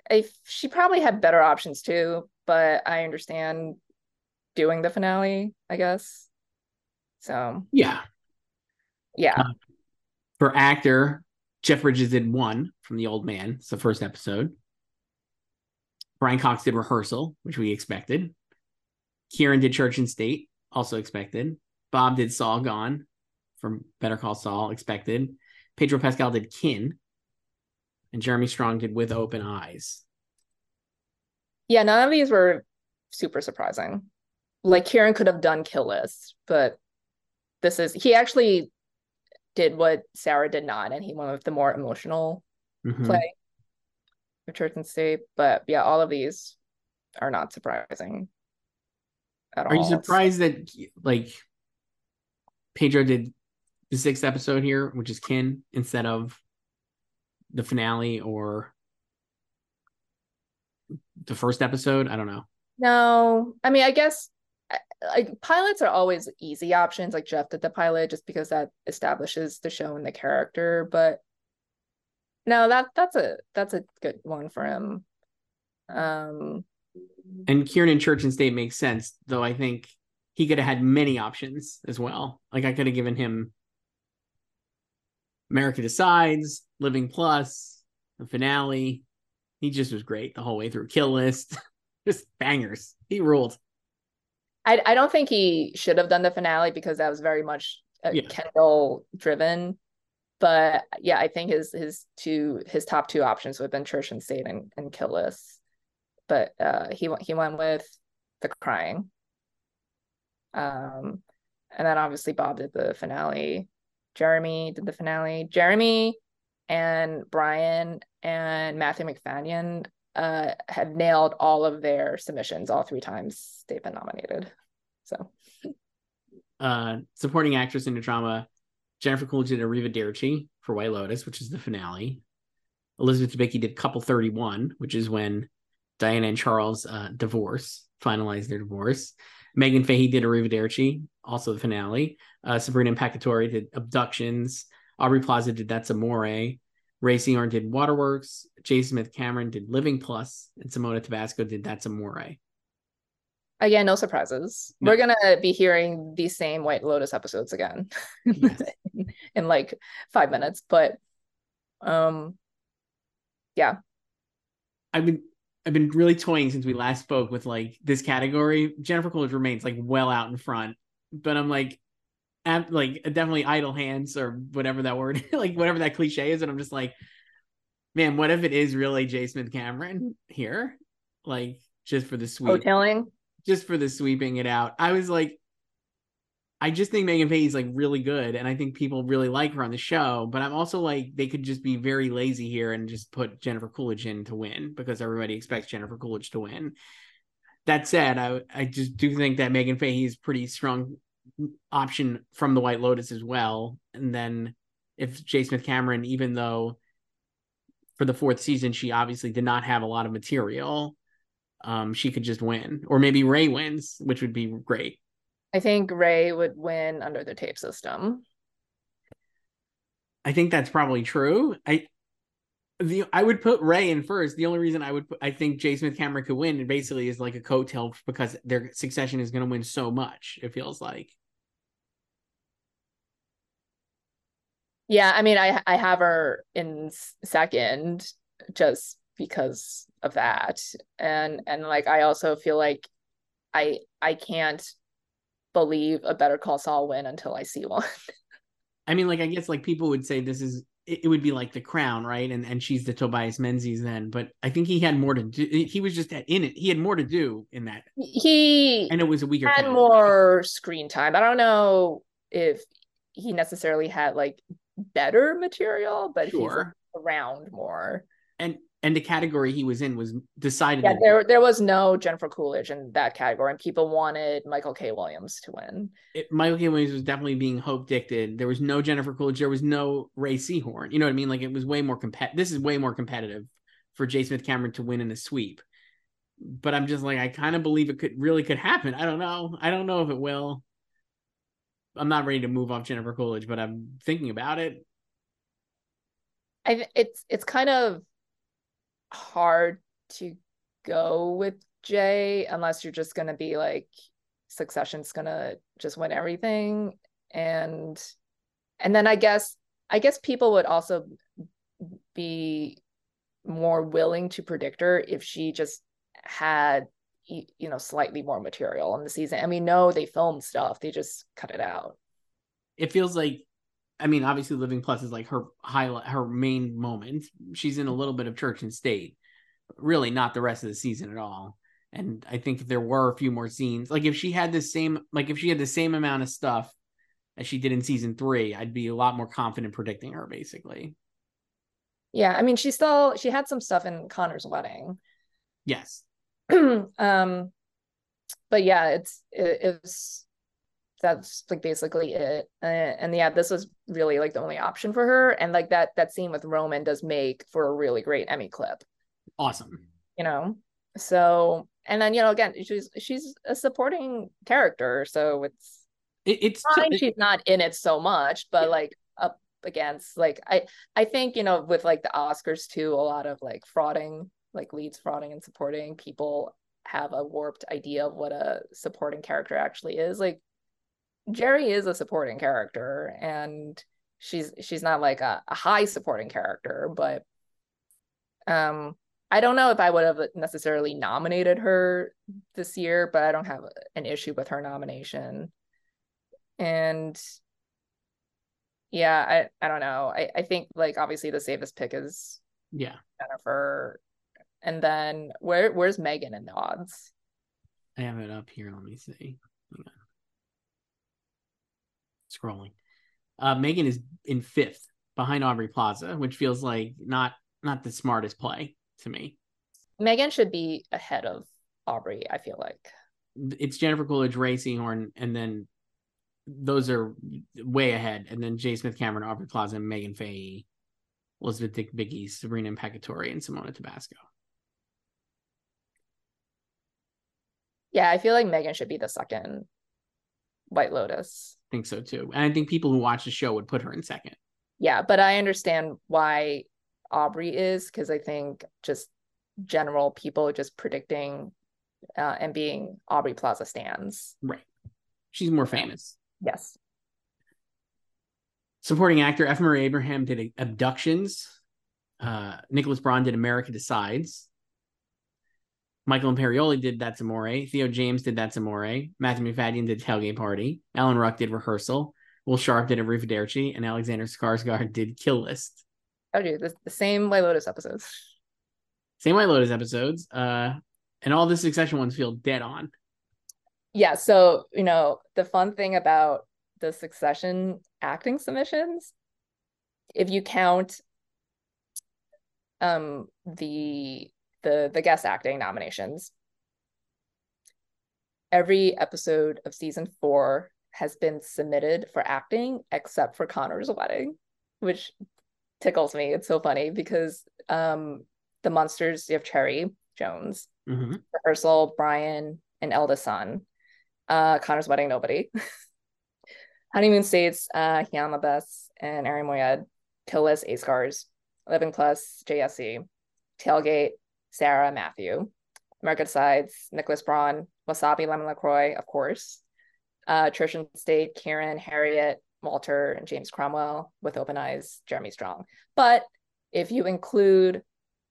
I she probably had better options too, but I understand doing the finale, I guess. So Yeah. yeah. For actor, Jeff Bridges did one from The Old Man. It's the first episode. Brian Cox did rehearsal, which we expected. Kieran did Church and State, also expected. Bob did Saul Gone from Better Call Saul, expected. Pedro Pascal did Kin. And Jeremy Strong did With Open Eyes. Yeah, none of these were super surprising. Like Kieran could have done Kill List, but this is he actually did what Sarah did not, and he went with the more emotional Mhm. play of Church and State. But yeah, all of these are not surprising at Are you surprised that like Pedro did the sixth episode here, which is Kin, instead of the finale or the first episode? I don't know. No, I mean, I guess like pilots are always easy options. Like Jeff did the pilot just because that establishes the show and the character. But no, that that's a that's a good one for him. Um, And Kieran in Church and State makes sense, though I think he could have had many options as well. Like I could have given him America Decides, Living Plus, the finale. He just was great the whole way through. Kill List, <laughs> just bangers. He ruled. I I don't think he should have done the finale because that was very much uh, Yeah. Kendall driven. But yeah, I think his his two his top two options would have been Church and State and, and Kill List. But uh he went he went with the crying. Um and then obviously Bob did the finale. Jeremy did the finale. Jeremy and Brian and Matthew Macfadyen uh have nailed all of their submissions all three times they've been nominated. So uh supporting actress in the drama jennifer coolidge did arrivederci for white lotus which is the finale elizabeth debicki did couple 31 which is when diana and charles uh divorce finalized their divorce meghan fahy did arrivederci also the finale uh sabrina impacciatore did abductions aubrey plaza did that's amore rhea Seehorn did waterworks jay smith cameron did living plus and simona tabasco did that's amore again, no surprises. No. We're gonna be hearing these same White Lotus episodes again Yes. <laughs> in like five minutes. But um yeah, I've been I've been really toying since we last spoke with like this category. Jennifer Coolidge remains like well out in front, but I'm like, am like definitely idle hands or whatever that word, <laughs> like whatever that cliche is, and I'm just like, man, what if it is really J. Smith Cameron here, like just for the sweep, hoteling. just for the sweeping it out. I was like, I just think Megan is like really good, and I think people really like her on the show. But I'm also like they could just be very lazy here and just put Jennifer Coolidge in to win because everybody expects Jennifer Coolidge to win. That said, I I just do think that Meghan Fahy is pretty strong option from the White Lotus as well. And then if J. Smith Cameron, even though for the fourth season she obviously did not have a lot of material, um, she could just win, or maybe Ray wins, which would be great. I think Ray would win under the tape system. I think that's probably true. I the I would put Ray in first. The only reason I would put, I think J. Smith Cameron could win basically is like a coattail because their succession is going to win so much. It feels like. Yeah, I mean, I I have her in second just because of that, and and like I also feel like I I can't believe a Better Call Saul win until I see one. <laughs> I mean, like I guess like people would say this is it, would be like the crown, right? And and she's the Tobias Menzies then, but I think he had more to do. He was just in it. He had more to do in that. He and it was a weaker. Had more screen time. I don't know if he necessarily had like better material, but sure. he's around more. And and the category he was in was decided. Yeah, there there was no Jennifer Coolidge in that category, and people wanted Michael K. Williams to win. It, Michael K. Williams was definitely being hope dicted. There was no Jennifer Coolidge. There was no Rhea Seehorn. You know what I mean? Like it was way more competitive. This is way more competitive for J. Smith Cameron to win in a sweep. But I'm just like, I kind of believe it could really could happen. I don't know. I don't know if it will. I'm not ready to move off Jennifer Coolidge, but I'm thinking about it. I it's it's kind of hard to go with Jay unless you're just going to be like Succession's going to just win everything and and then I guess I guess people would also be more willing to predict her if she just had you know slightly more material in the season. And we know they filmed stuff; they just cut it out. It feels like I mean, obviously, Living Plus is like her highlight, her main moment. She's in a little bit of Church and State, really not the rest of the season at all. And I think if there were a few more scenes, like if she had the same, like if she had the same amount of stuff as she did in season three, I'd be a lot more confident predicting her. Basically. Yeah, I mean, she still she had some stuff in Connor's wedding. Yes. <clears throat> um, but yeah, it's it, it was that's like basically it. Uh, and yeah this was really like the only option for her. And like that that scene with roman does make for a really great emmy clip. Awesome. You know? So and then you know again she's she's a supporting character so it's it, it's fine it, she's not in it so much but yeah. like up against like i i think you know with like the oscars too a lot of like frauding like leads frauding and supporting people have a warped idea of what a supporting character actually is. Like Gerri is a supporting character and she's she's not like a, a high supporting character, but um I don't know if I would have necessarily nominated her this year, but I don't have an issue with her nomination. And yeah, I, I don't know. I, I think like obviously the safest pick is yeah Jennifer. And then where where's Megan in the odds? I have it up here. Let me see scrolling. Uh, Megan is in fifth behind Aubrey Plaza, which feels like not not the smartest play to me. Megan should be ahead of Aubrey. I feel like it's Jennifer Coolidge, Rhea Seehorn, and then those are way ahead. And then Jay Smith Cameron, Aubrey Plaza, and Meghan Fahy, Elizabeth Debicki, Sabrina Impacciatore, and Simona Tabasco. Yeah, I feel like Megan should be the second White Lotus I think so too. And I think people who watch the show would put her in second. Yeah, but I understand why Aubrey is because I think just general people just predicting uh, and being Aubrey Plaza stands. Right. She's more famous. Yes. Supporting actor F. Murray Abraham did Abductions. Uh, Nicholas Braun did America Decides. Michael Imperioli did That's Amore. Theo James did That's Amore. Matthew Macfadyen did Tailgate Party. Alan Ruck did Rehearsal. Will Sharpe did A Arrivederci. And Alexander Skarsgård did Kill List. Oh, dude, the, the same White Lotus episodes. Same White Lotus episodes. Uh, and all the Succession ones feel dead on. Yeah. So, you know, the fun thing about the Succession acting submissions, if you count um the the the guest acting nominations, every episode of season four has been submitted for acting except for Connor's wedding, which tickles me. It's so funny because um the Munsters you have Cherry Jones, mm-hmm. rehearsal Brian and eldest son. Uh, Connor's wedding nobody. <laughs> Honeymoon States, uh, Hiam Abbass and Arian Moayed, Kill List, A Scars, Living Plus, JSC, Tailgate, Sarah, Matthew, America Sides, Nicholas Braun, Wasabi, Lemon LaCroix, of course, uh, Church and State, Kieran, Harriet, Walter, and James Cromwell with Open Eyes, Jeremy Strong. But if you include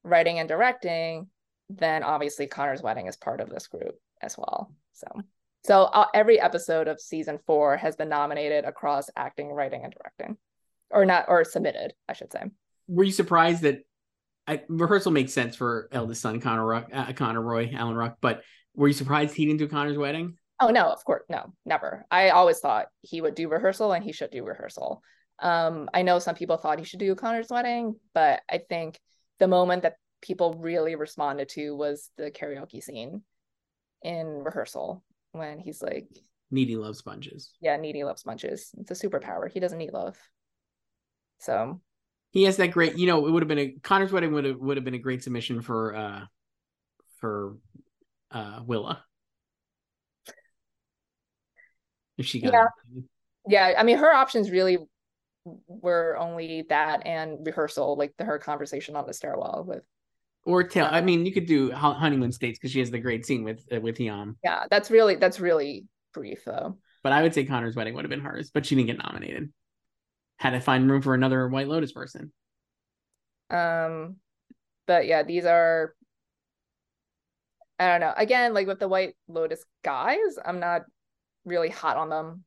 writing and directing, then obviously Connor's wedding is part of this group as well. So, so uh, every episode of season four has been nominated across acting, writing, and directing, or not, or submitted, I should say. Were you surprised that I, rehearsal makes sense for eldest son Connor Ruck, uh, Connor Roy, Alan Ruck, but were you surprised he didn't do Connor's wedding? Oh no, of course, no, never. I always thought he would do rehearsal and he should do rehearsal. Um, I know some people thought he should do Connor's wedding, but I think the moment that people really responded to was the karaoke scene in rehearsal when he's like needy love sponges yeah needy love sponges it's a superpower he doesn't need love so he has that great you know it would have been a connor's wedding would have would have been a great submission for uh for uh willa if she got yeah yeah i mean her options really were only that and rehearsal like the her conversation on the stairwell with or tell. I mean, you could do honeymoon states because she has the great scene with uh, with Yam. Yeah, that's really that's really brief though. But I would say Connor's wedding would have been hers, but she didn't get nominated. Had to find room for another White Lotus person. Um, but yeah, these are. I don't know. Again, like with the White Lotus guys, I'm not really hot on them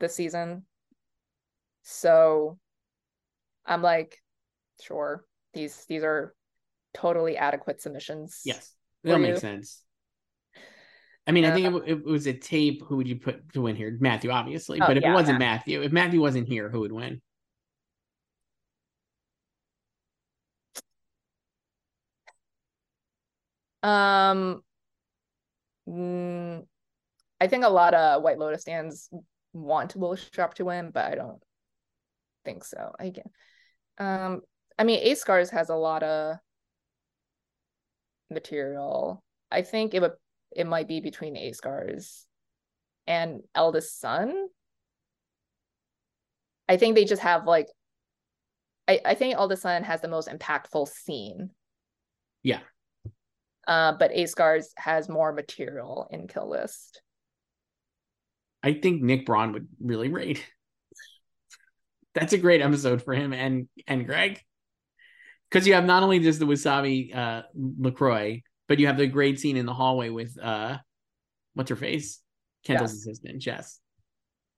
this season. So I'm like, sure, these these are totally adequate submissions. Yes, that makes sense. I mean, I think uh, it, it, was a tape. Who would you put to win here? Matthew, obviously. Oh, but if yeah, it wasn't yeah. Matthew, if Matthew wasn't here, who would win? Um, mm, I think a lot of White Lotus fans want Will Sharpe to win, but I don't think so. I. Um, I mean, Ace Scars has a lot of material. I think it would it might be between Ace Scars and Eldest Son. I think they just have like I, I think Eldest Son has the most impactful scene. Yeah. Uh, but A Scars has more material in Kill List. I think Nick Braun would really rate. <laughs> That's a great episode for him and and Greg because you have not only just the wasabi uh LaCroix, but you have the great scene in the hallway with uh what's her face? Kendall's yes. assistant, Jess.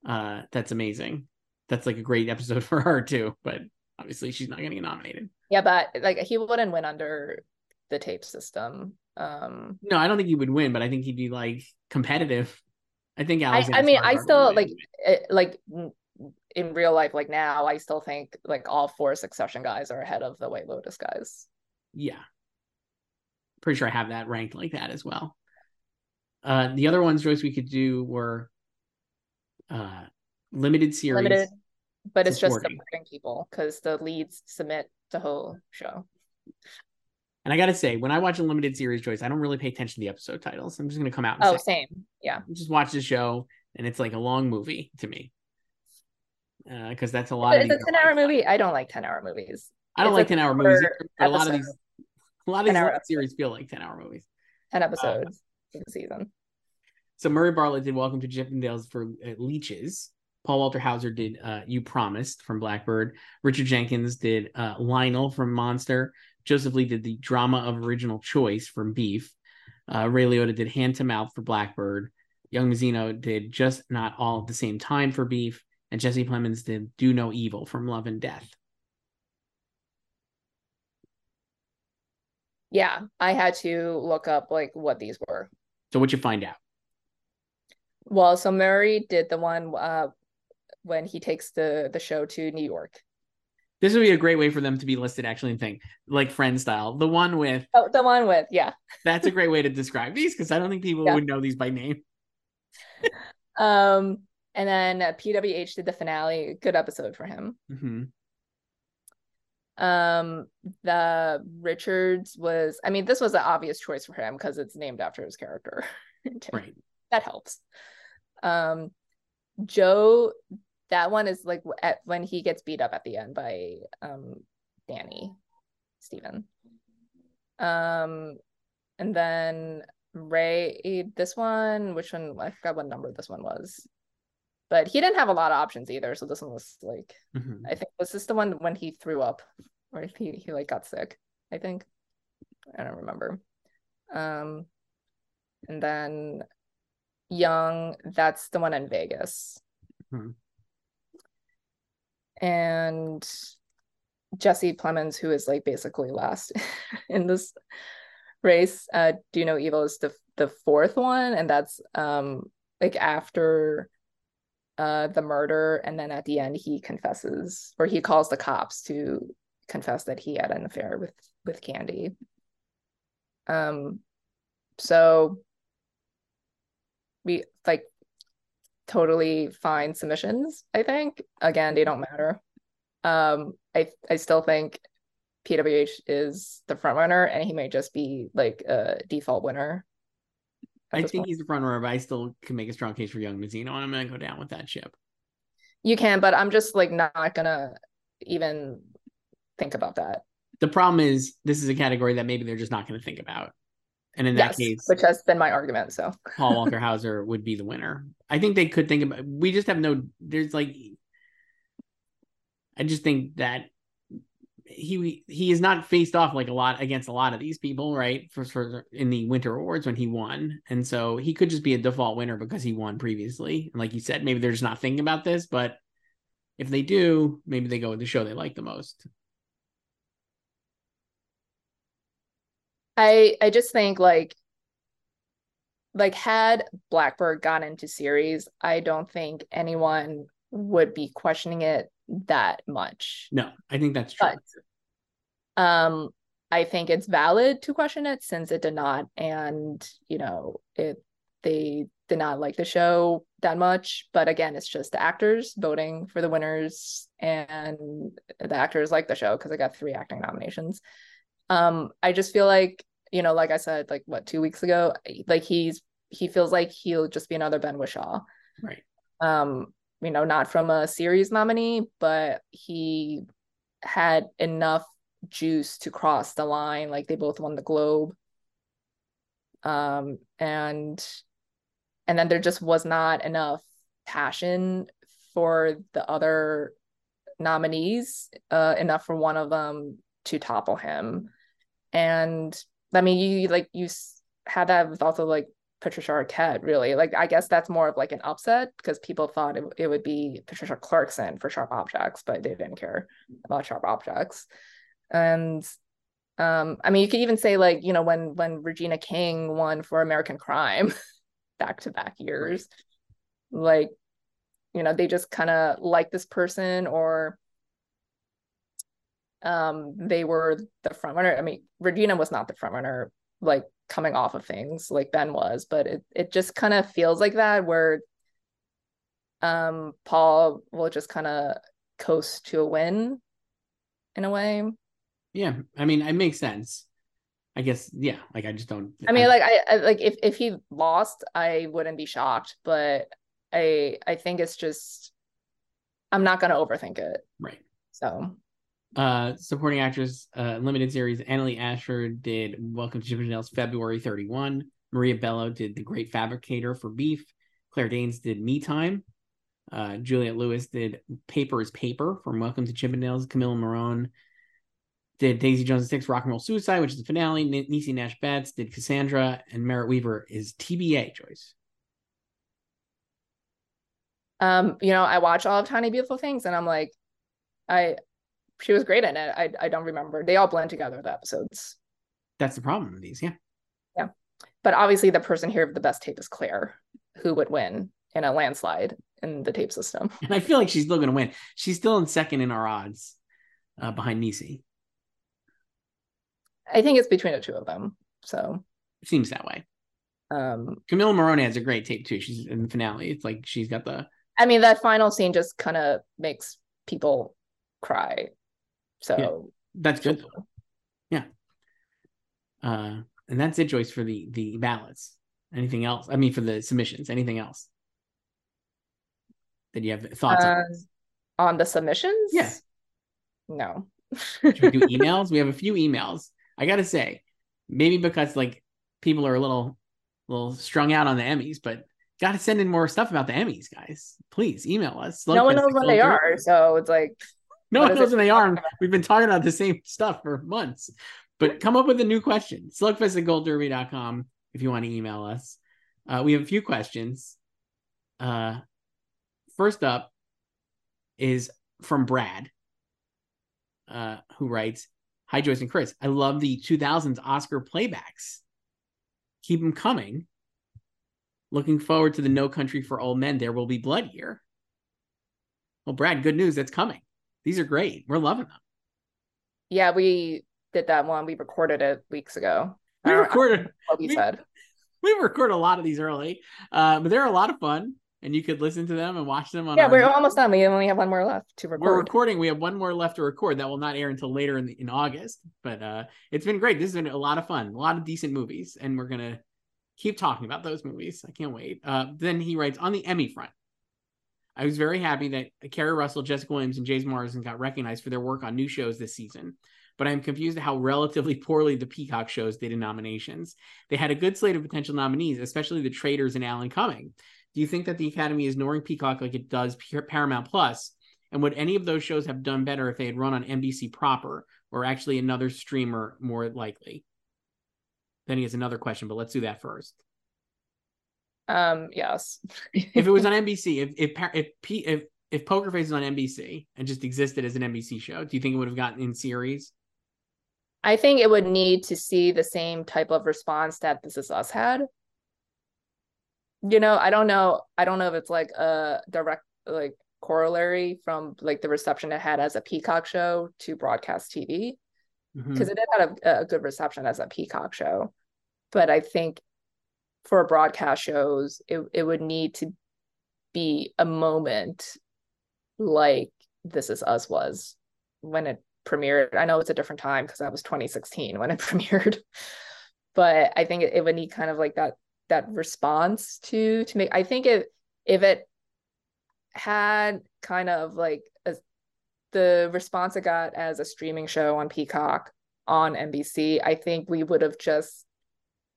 Uh that's amazing. That's like a great episode <laughs> for her too, but obviously she's not gonna get nominated. Yeah, but like he wouldn't win under the tape system. Um No, I don't think he would win, but I think he'd be like competitive. I think I, I mean, I still like it, like in real life, like now, I still think like all four Succession guys are ahead of the White Lotus guys. Yeah, pretty sure I have that ranked like that as well. Uh, the other ones, Joyce, we could do were uh, limited series, limited, but it's just supporting people because the leads submit the whole show. And I gotta say, when I watch a limited series, Joyce, I don't really pay attention to the episode titles. I'm just gonna come out. oh, say, Oh, same. Yeah. Just watch the show, and it's like a long movie to me because uh, that's a lot. But of it's a ten-hour movie. I don't like ten-hour movies. I don't it's like ten-hour movies. A lot of these, a lot of these series feel like ten-hour movies. Ten episodes uh, the season. So Murray Bartlett did "Welcome to Chippendales" for uh, Leeches. Paul Walter Hauser did uh, "You Promised" from Blackbird. Richard Jenkins did uh, "Lionel" from Monster. Joseph Lee did the drama of original choice from Beef. Uh, Ray Liotta did "Hand to Mouth" for Blackbird. Young Mazino did "Just Not All at the Same Time" for Beef and Jesse Plemons did Do No Evil from Love and Death. Yeah, I had to look up like what these were. So what'd you find out? Well, so Murray did the one uh when he takes the the show to New York. This would be a great way for them to be listed, actually, and thing like friend style. The one with oh, the one with yeah. <laughs> that's a great way to describe these because I don't think people yeah. would know these by name. <laughs> um, and then uh, PWH did the finale. Good episode for him. Mm-hmm. Um, the Richards was, I mean, this was an obvious choice for him because it's named after his character. <laughs> right. That helps. Um, Joe, that one is like at, when he gets beat up at the end by um Danny Steven. Um, and then Ray, this one, which one? I forgot what number this one was but he didn't have a lot of options either. So this one was like, mm-hmm. I think was this the one when he threw up, or he he like got sick. I think I don't remember. Um, and then Young, that's the one in Vegas. Mm-hmm. And Jesse Plemons, who is like basically last <laughs> in this race. Uh, do you know Evil is the the fourth one, and that's um like after uh, the murder, and then at the end he confesses, or he calls the cops to confess that he had an affair with with Candy. Um, so we like totally fine submissions. I think again they don't matter. Um, I I still think PWH is the front runner, and he might just be like a default winner I think point. he's the front runner, but I still can make a strong case for Young Mazino, and I'm gonna go down with that ship. You can, but I'm just like not gonna even think about that. The problem is this is a category that maybe they're just not gonna think about. And in yes, that case, which has been my argument, so <laughs> Paul Walker Hauser would be the winner. I think they could think about. We just have no. There's like, I just think that he he is not faced off like a lot against a lot of these people, right? For, for in the winter awards when he won, and so he could just be a default winner because he won previously. And like you said, maybe they're just not thinking about this, but if they do, maybe they go with the show they like the most. I I just think like like had Blackbird gone into series, I don't think anyone would be questioning it that much. No, I think that's true. But, um, I think it's valid to question it since it did not, and you know, it they did not like the show that much. But again, it's just the actors voting for the winners, and the actors like the show because I got three acting nominations. Um, I just feel like you know, like I said, like what two weeks ago, like he's he feels like he'll just be another Ben Whishaw, Right. Um, you know, not from a series nominee, but he had enough juice to cross the line. Like they both won the Globe. Um, and and then there just was not enough passion for the other nominees, uh, enough for one of them to topple him. And I mean, you like you had that with also like Patricia Arquette, really. Like, I guess that's more of like an upset because people thought it, it would be Patricia Clarkson for Sharp Objects, but they didn't care about Sharp Objects. And um, I mean, you could even say like, you know, when when Regina King won for American Crime <laughs> back to back years, like, you know, they just kind of like this person or um they were the front runner. I mean, Regina was not the front runner like coming off of things like Ben was, but it it just kind of feels like that where um Paul will just kind of coast to a win in a way. Yeah, I mean, it makes sense. I guess yeah, like I just don't I mean, I, like I, I like if if he lost, I wouldn't be shocked, but I I think it's just I'm not going to overthink it. Right. So uh, supporting actress, uh, limited series. Annaleigh Ashford did Welcome to Chippendales February 31. Maria Bello did The Great Fabricator for Beef. Claire Danes did Me Time. Uh, Juliette Lewis did Paper is Paper from Welcome to Chippendales. Camila Morrone did Daisy Jones Six Rock and Roll Suicide, which is the finale. N- Niecy Nash Betts did Cassandra, and Merritt Wever is TBA. Joyce. Um, you know, I watch all of Tiny Beautiful Things, and I'm like, I she was great in it. I I don't remember. They all blend together the episodes. That's the problem with these, yeah. Yeah. But obviously the person here with the best tape is Claire, who would win in a landslide in the tape system. <laughs> And I feel like she's still going to win. She's still in second in our odds uh, behind Niecy. I think it's between the two of them. So it seems that way. Um, Camila Morrone has a great tape too. She's in the finale. It's like she's got the. I mean, that final scene just kind of makes people cry. So yeah, that's good. Yeah. Uh, and that's it, Joyce, for the the ballots. Anything else? I mean, for the submissions. Anything else that you have thoughts uh, on? On the submissions? Yeah. No. Should we do <laughs> emails? We have a few emails. I gotta say, maybe because like people are a little, little strung out on the Emmys, but gotta send in more stuff about the Emmys, guys. Please email us. no one knows what they are, so it's like no one knows what they are. We've been talking about the same <laughs> stuff for months. But come up with a new question. Slugfest at goldderby.com if you want to email us. Uh, we have a few questions. Uh, first up is from Brad, uh, who writes Hi, Joyce and Chris. I love the 2000s Oscar playbacks. Keep them coming. Looking forward to the No Country for Old Men. There will be blood here. Well, Brad, good news. That's coming. These are great. We're loving them. Yeah, we did that one. We recorded it weeks ago. We recorded what we, we, said. We record a lot of these early, uh, but they're a lot of fun, and you could listen to them and watch them on. Yeah, we're almost done. We only have one more left to record. We're recording. We have one more left to record that will not air until later in the, in August. But uh, it's been great. This has been a lot of fun. A lot of decent movies, and we're gonna keep talking about those movies. I can't wait. Uh, then he writes on the Emmy front. I was very happy that Keri Russell, Jessica Williams, and James Marsden got recognized for their work on new shows this season but I'm confused at how relatively poorly the Peacock shows did in nominations. They had a good slate of potential nominees, especially the Traitors and Alan Cumming. Do you think that the Academy is ignoring Peacock like it does Paramount Plus? And would any of those shows have done better if they had run on NBC proper or actually another streamer more likely? Then he has another question, but let's do that first. Um, yes. if it was on <laughs> NBC, if if if if if Poker Face is on NBC and just existed as an NBC show, do you think it would have gotten in series? I think it would need to see the same type of response that This Is Us had. You know, I don't know. I don't know if it's like a direct like corollary from like the reception it had as a Peacock show to broadcast TV because mm-hmm. it did have a, a good reception as a Peacock show. But I think for broadcast shows, it, it would need to be a moment like This Is Us was when it premiered. I know it's a different time because that was 2016 when it <laughs> premiered, but I think it, it would need kind of like that that response to to make. I think if if it had kind of like a, the response it got as a streaming show on Peacock on NBC, I think we would have just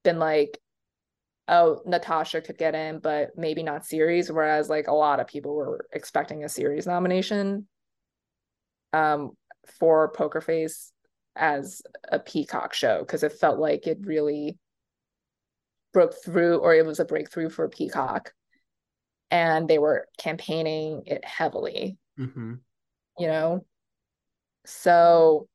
been like, oh, Natasha could get in, but maybe not series. Whereas like a lot of people were expecting a series nomination. Um, for Poker Face as a Peacock show because it felt like it really broke through or it was a breakthrough for Peacock and they were campaigning it heavily mm-hmm. you know so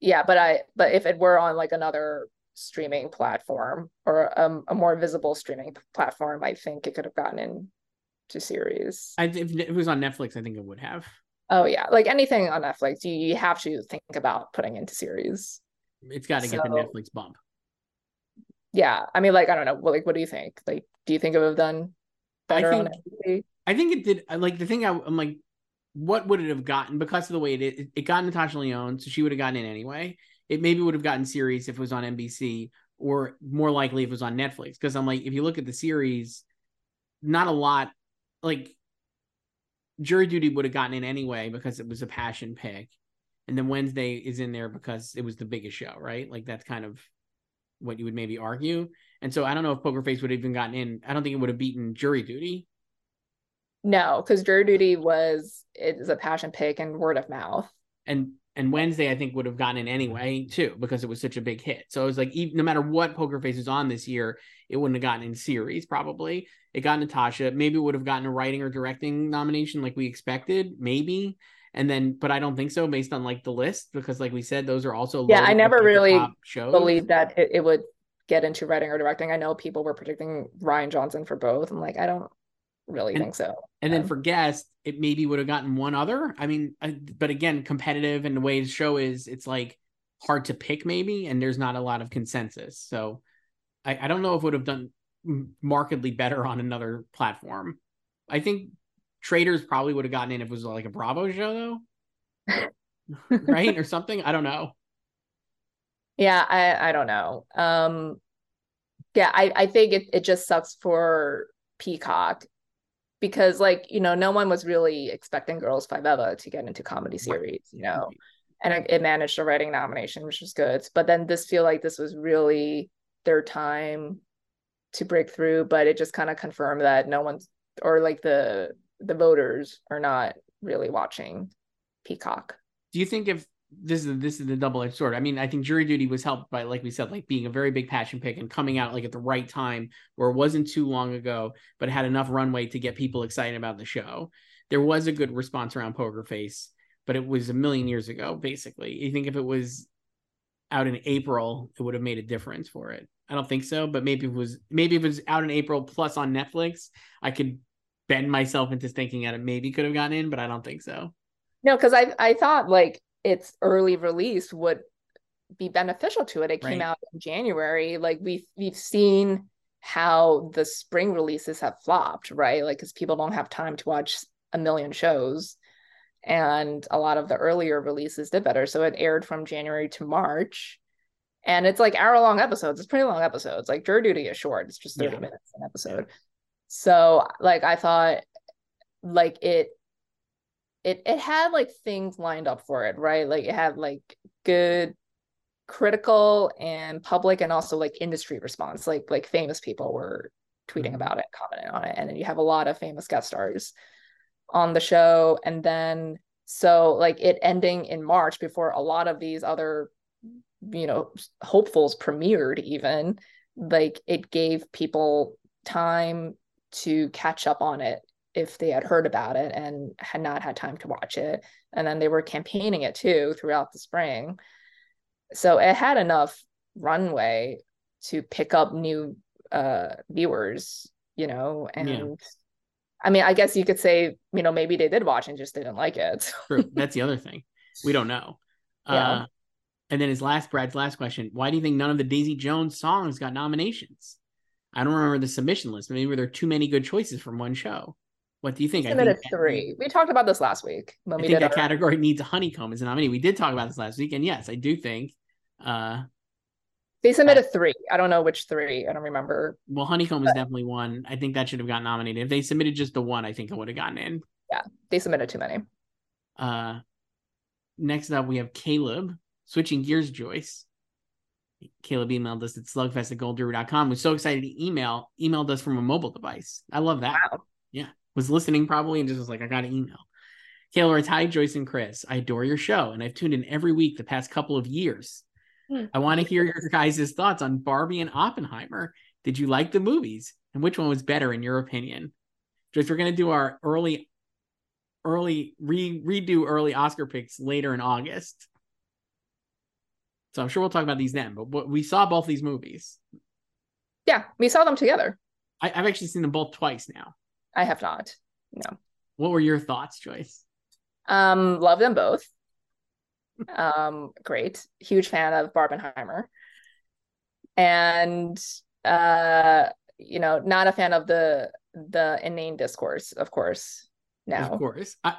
yeah but i but if it were on like another streaming platform or um, a more visible streaming platform i think it could have gotten into series I, if it was on netflix i think it would have Oh yeah, like anything on Netflix, you, you have to think about putting into series. It's got to so, get the Netflix bump. Yeah, I mean, like I don't know, like what do you think? Like, do you think it would have done better I think? I think it did. Like the thing I, am like, what would it have gotten because of the way it it, it got Natasha Lyonne, so she would have gotten in anyway. It maybe would have gotten series if it was on NBC, or more likely if it was on Netflix. Because I'm like, if you look at the series, not a lot. Like jury duty would have gotten in anyway because it was a passion pick. And then Wednesday is in there because it was the biggest show, right? Like that's kind of what you would maybe argue. And so I don't know if Poker Face would have even gotten in. I don't think it would have beaten jury duty. No, because jury duty was it is a passion pick and word of mouth. And and Wednesday I think would have gotten in anyway too because it was such a big hit. So it was like even, no matter what Poker Face is on this year, it wouldn't have gotten in series probably. It got Natasha. Maybe would have gotten a writing or directing nomination like we expected, maybe. And then, but I don't think so based on like the list because, like we said, those are also yeah. I never really believed that it, it would get into writing or directing. I know people were predicting Rian Johnson for both. I'm like, I don't really and, think so. And then for guest, it maybe would have gotten one other. I mean, but again, competitive and the way the show is, it's like hard to pick maybe, and there's not a lot of consensus. So I, I don't know if it would have done markedly better on another platform. I think Traitors probably would have gotten in if it was like a Bravo show though. <laughs> right? Or something. I don't know. Yeah, I, I don't know. Um yeah, I, I think it, it just sucks for Peacock because like, you know, no one was really expecting Girls Five Eva to get into comedy series, you know. And it, it managed a writing nomination, which was good. But then this feel like this was really their time to break through, but it just kind of confirmed that no one's or like the the voters are not really watching Peacock. Do you think if this is this is the double edged sword? I mean, I think Jury Duty was helped by, like we said, like being a very big passion pick and coming out like at the right time, where it wasn't too long ago, but had enough runway to get people excited about the show. There was a good response around Poker Face, but it was a million years ago, basically. You think if it was out in April, it would have made a difference for it. I don't think so, but maybe it was maybe if it was out in April plus on Netflix, I could bend myself into thinking that it maybe could have gotten in, but I don't think so. No, because I I thought like its early release would be beneficial to it. It came right. out in January. Like we've we've seen how the spring releases have flopped, right? Like because people don't have time to watch a million shows. And a lot of the earlier releases did better. So it aired from January to March. And it's like hour long episodes. It's pretty long episodes. Like Jury Duty is short. It's just 30 yeah. minutes an episode. So like I thought like it it it had like things lined up for it, right? Like it had like good critical and public and also like industry response. Like like famous people were tweeting mm-hmm. about it, commenting on it, and then you have a lot of famous guest stars on the show. And then so like it ending in March before a lot of these other you know hopefuls premiered even like it gave people time to catch up on it if they had heard about it and had not had time to watch it. And then they were campaigning it too throughout the spring. So it had enough runway to pick up new uh viewers, you know, and yeah. I mean, I guess you could say, you know, maybe they did watch and just didn't like it. <laughs> True. That's the other thing. We don't know. Yeah. Uh, and then his last Brad's last question: Why do you think none of the Daisy Jones songs got nominations? I don't remember the submission list. Maybe there are too many good choices from one show. What do you think? I think three. We talked about this last week. I think that our... category needs a honeycomb as a nominee. We did talk about this last week, and yes, I do think uh, they submitted uh, three. I don't know which three. I don't remember. Well, honeycomb but... is definitely one. I think that should have gotten nominated. If they submitted just the one, I think it would have gotten in. Yeah, they submitted too many. Uh, next up, we have Caleb. Switching gears, Joyce. Caleb emailed us at slugfest at goldguru.com. Was so excited to email, emailed us from a mobile device. I love that. Wow. Yeah. Was listening probably and just was like, I got an email. Caleb writes, Hi, Joyce and Chris. I adore your show and I've tuned in every week the past couple of years. Hmm. I want to hear your guys' thoughts on Barbie and Oppenheimer. Did you like the movies? And which one was better in your opinion? Joyce, we're gonna do our early early re redo early Oscar picks later in August. So I'm sure we'll talk about these then. But we saw both these movies. Yeah, we saw them together. I, have actually seen them both twice now. I have not. No. What were your thoughts, Joyce? Um, love them both. um, great. Huge fan of Barbenheimer. And uh, you know, not a fan of the the inane discourse, of course. Now. Of course. I,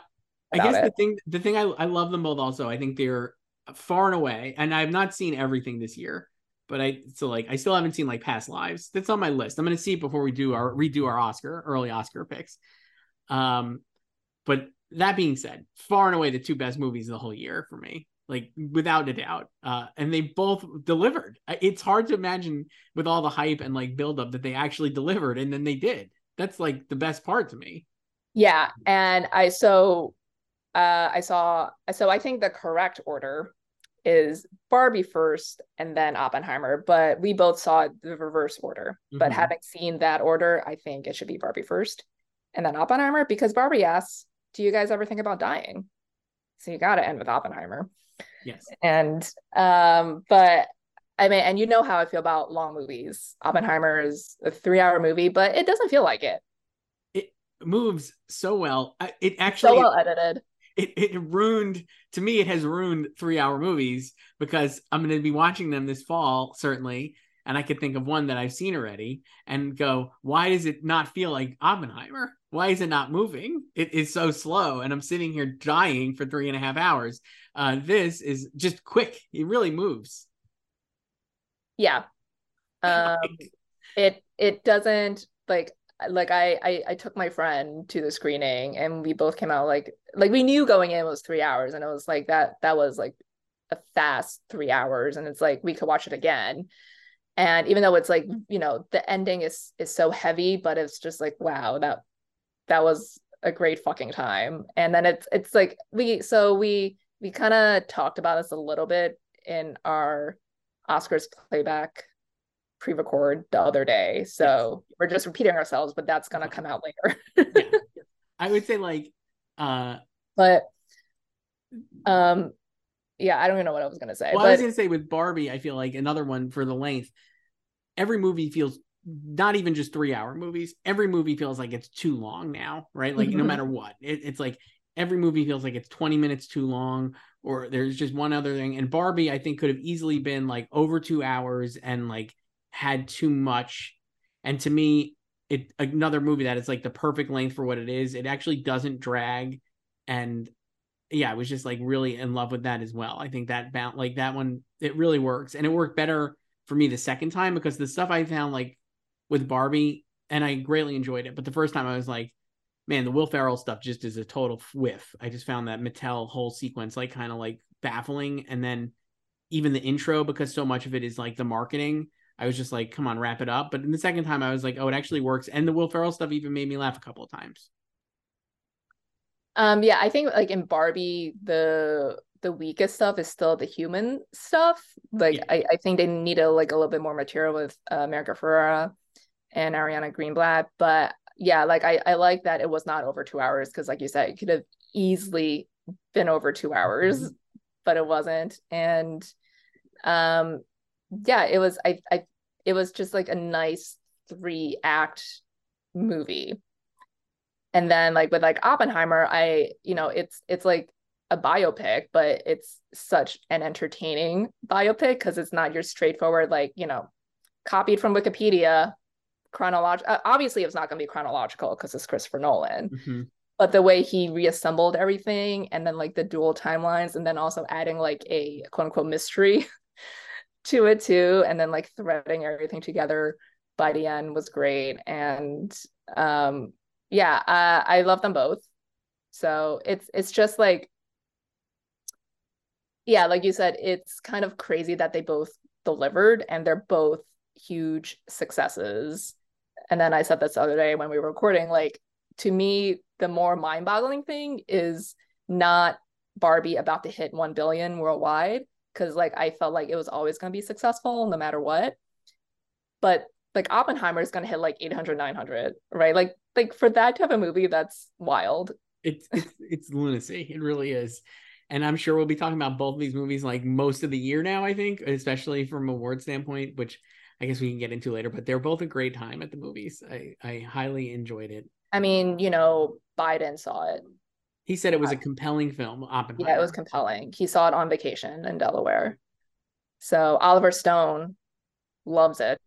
I guess it. the thing the thing I, I love them both also. I think they're far and away, and I've not seen everything this year, but I so like I still haven't seen like past lives. That's on my list. I'm gonna see it before we do our redo our Oscar early Oscar picks. Um, but that being said, far and away the two best movies of the whole year for me, like without a doubt. Uh, and they both delivered. It's hard to imagine with all the hype and like buildup that they actually delivered, and then they did. That's like the best part to me. Yeah, and I so uh, I saw so I think the correct order is Barbie first and then Oppenheimer, but we both saw the reverse order. Mm-hmm. But having seen that order, I think it should be Barbie first and then Oppenheimer because Barbie asks, Do you guys ever think about dying? So you got to end with Oppenheimer. Yes. And, um, but I mean, and you know how I feel about long movies. Oppenheimer is a three hour movie, but it doesn't feel like it. It moves so well. It actually so well edited. It it ruined to me. It has ruined three hour movies because I'm going to be watching them this fall certainly, and I could think of one that I've seen already and go, why does it not feel like Oppenheimer? Why is it not moving? It is so slow, and I'm sitting here dying for three and a half hours. Uh, this is just quick. It really moves. Yeah. Um, it it doesn't like like I, I I took my friend to the screening and we both came out like like we knew going in it was three hours and it was like that that was like a fast three hours and it's like we could watch it again. And even though it's like mm. you know the ending is is so heavy but it's just like wow that that was a great fucking time. And then it's it's like we so we we kind of talked about this a little bit in our oscars playback pre-record the other day. So we're just repeating ourselves but that's gonna come out later. Yeah. <laughs> i would say like uh but um yeah i don't even know what i was gonna say well but... i was gonna say with barbie i feel like another one for the length every movie feels not even just three hour movies every movie feels like it's too long now right like mm-hmm. no matter what it, it's like every movie feels like it's 20 minutes too long or there's just one other thing and barbie i think could have easily been like over two hours and like had too much. And to me, it another movie that is like the perfect length for what it is. It actually doesn't drag. And yeah, I was just like really in love with that as well. I think that bound like that one, it really works. And it worked better for me the second time because the stuff I found like with Barbie, and I greatly enjoyed it. But the first time I was like, man, the Will Ferrell stuff just is a total whiff. I just found that Mattel whole sequence like kind of like baffling. And then even the intro, because so much of it is like the marketing, I was just like, come on, wrap it up. But in the second time, I was like, oh, it actually works. And the Will Ferrell stuff even made me laugh a couple of times. Um, yeah, I think like in Barbie, the the weakest stuff is still the human stuff. Like yeah. I, I think they need a like a little bit more material with uh, America Ferrera and Ariana Greenblatt. But yeah, like I, I like that it was not over two hours because like you said, it could have easily been over two hours, mm-hmm. but it wasn't. And um yeah, it was I I it was just like a nice three act movie and then like with like oppenheimer i you know it's it's like a biopic but it's such an entertaining biopic because it's not your straightforward like you know copied from wikipedia chronological uh, obviously it's not going to be chronological because it's christopher nolan mm-hmm. but the way he reassembled everything and then like the dual timelines and then also adding like a quote unquote mystery <laughs> to it too and then like threading everything together by the end was great and um yeah uh, i love them both. So it's it's just like yeah like you said it's kind of crazy that they both delivered and they're both huge successes. And then i said this the other day when we were recording like to me the more mind-boggling thing is not barbie about to hit 1 billion worldwide because like I felt like it was always going to be successful no matter what. But like Oppenheimer is going to hit like 800 900, right? Like like for that type of movie that's wild. It's it's <laughs> it's lunacy. It really is. And I'm sure we'll be talking about both of these movies like most of the year now, I think, especially from award standpoint, which I guess we can get into later, but they're both a great time at the movies. I I highly enjoyed it. I mean, you know, Biden saw it he said it was a compelling film. Oppenheimer. Yeah, it was compelling. He saw it on vacation in Delaware. So Oliver Stone loves it.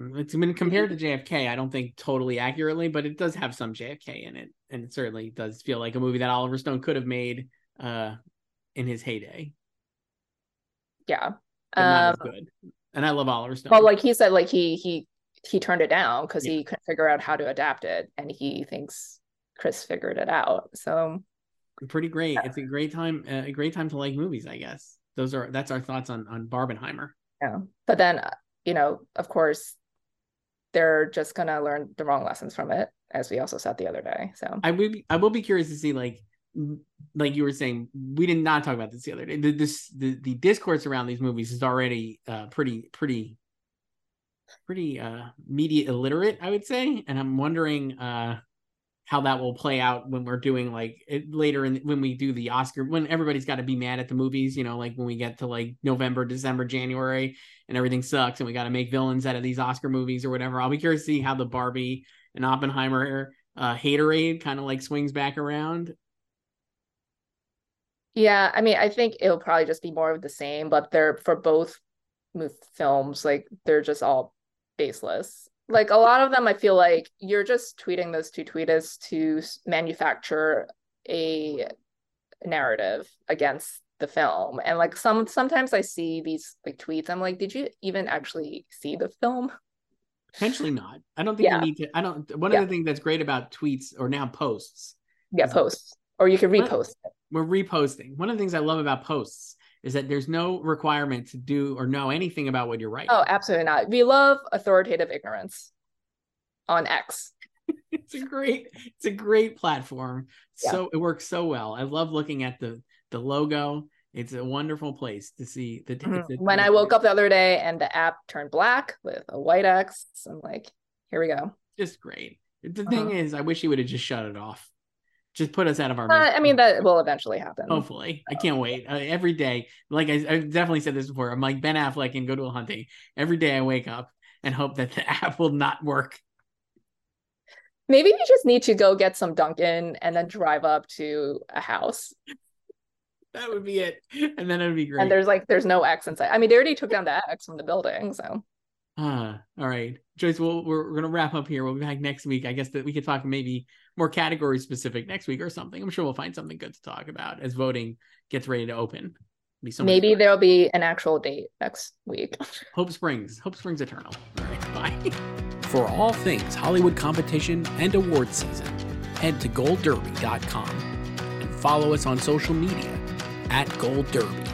Mm, it's been compared to <laughs> JFK. I don't think totally accurately, but it does have some JFK in it, and it certainly does feel like a movie that Oliver Stone could have made uh, in his heyday. Yeah, um, good. And I love Oliver Stone. Well, like he said, like he he he turned it down because yeah. he couldn't figure out how to adapt it, and he thinks Chris figured it out. So pretty great. It's a great time, a great time to like movies, I guess. Those are that's our thoughts on on Barbenheimer. Yeah, but then you know, of course, they're just gonna learn the wrong lessons from it, as we also said the other day. So I will be, I will be curious to see like like you were saying, we did not talk about this the other day. The, this the the discourse around these movies is already uh, pretty pretty pretty uh media illiterate, I would say, and I'm wondering uh how that will play out when we're doing like it later in when we do the Oscar when everybody's got to be mad at the movies, you know, like when we get to like November, December, January, and everything sucks, and we got to make villains out of these Oscar movies or whatever. I'll be curious to see how the Barbie and Oppenheimer uh haterade kind of like swings back around yeah i mean i think it'll probably just be more of the same but they're for both films like they're just all baseless like a lot of them i feel like you're just tweeting those two tweeters to manufacture a narrative against the film. And like some sometimes i see these like tweets i'm like did you even actually see the film? Potentially not. I don't think yeah. you need to i don't one yeah. of the things that's great about tweets or now posts yeah posts. Or you can repost it. We're reposting. One of the things i love about posts is that there's no requirement to do or know anything about what you're writing oh absolutely not we love authoritative ignorance on x <laughs> it's a great it's a great platform yeah. so it works so well i love looking at the the logo. It's a wonderful place to see the. Mm-hmm. when I woke up the other day and the app turned black with a white X, I'm like, here we go. Just great. The uh-huh. thing is, I wish he would have just shut it off. Just put us out of our. Uh, I mean, that will eventually happen. Hopefully, I can't wait. Uh, every day, like I, I've definitely said this before. I'm like Ben Affleck Good Will Hunting. Every day I wake up and hope that the <laughs> app will not work maybe we just need to go get some Dunkin' and then drive up to a house that would be it. And then it would be great. And there's like there's no X inside. I mean, they already took down the X from the building, so. Uh, all right, Joyce. We'll, we're we're gonna wrap up here. We'll be back next week. I guess that we could talk maybe more category specific next week or something. I'm sure we'll find something good to talk about as voting gets ready to open. Be so maybe there'll be an actual date next week. <laughs> Hope Springs. Hope Springs Eternal. <laughs> All right. Bye. For all things Hollywood competition and award season, head to goldderby.com and follow us on social media at Gold Derby.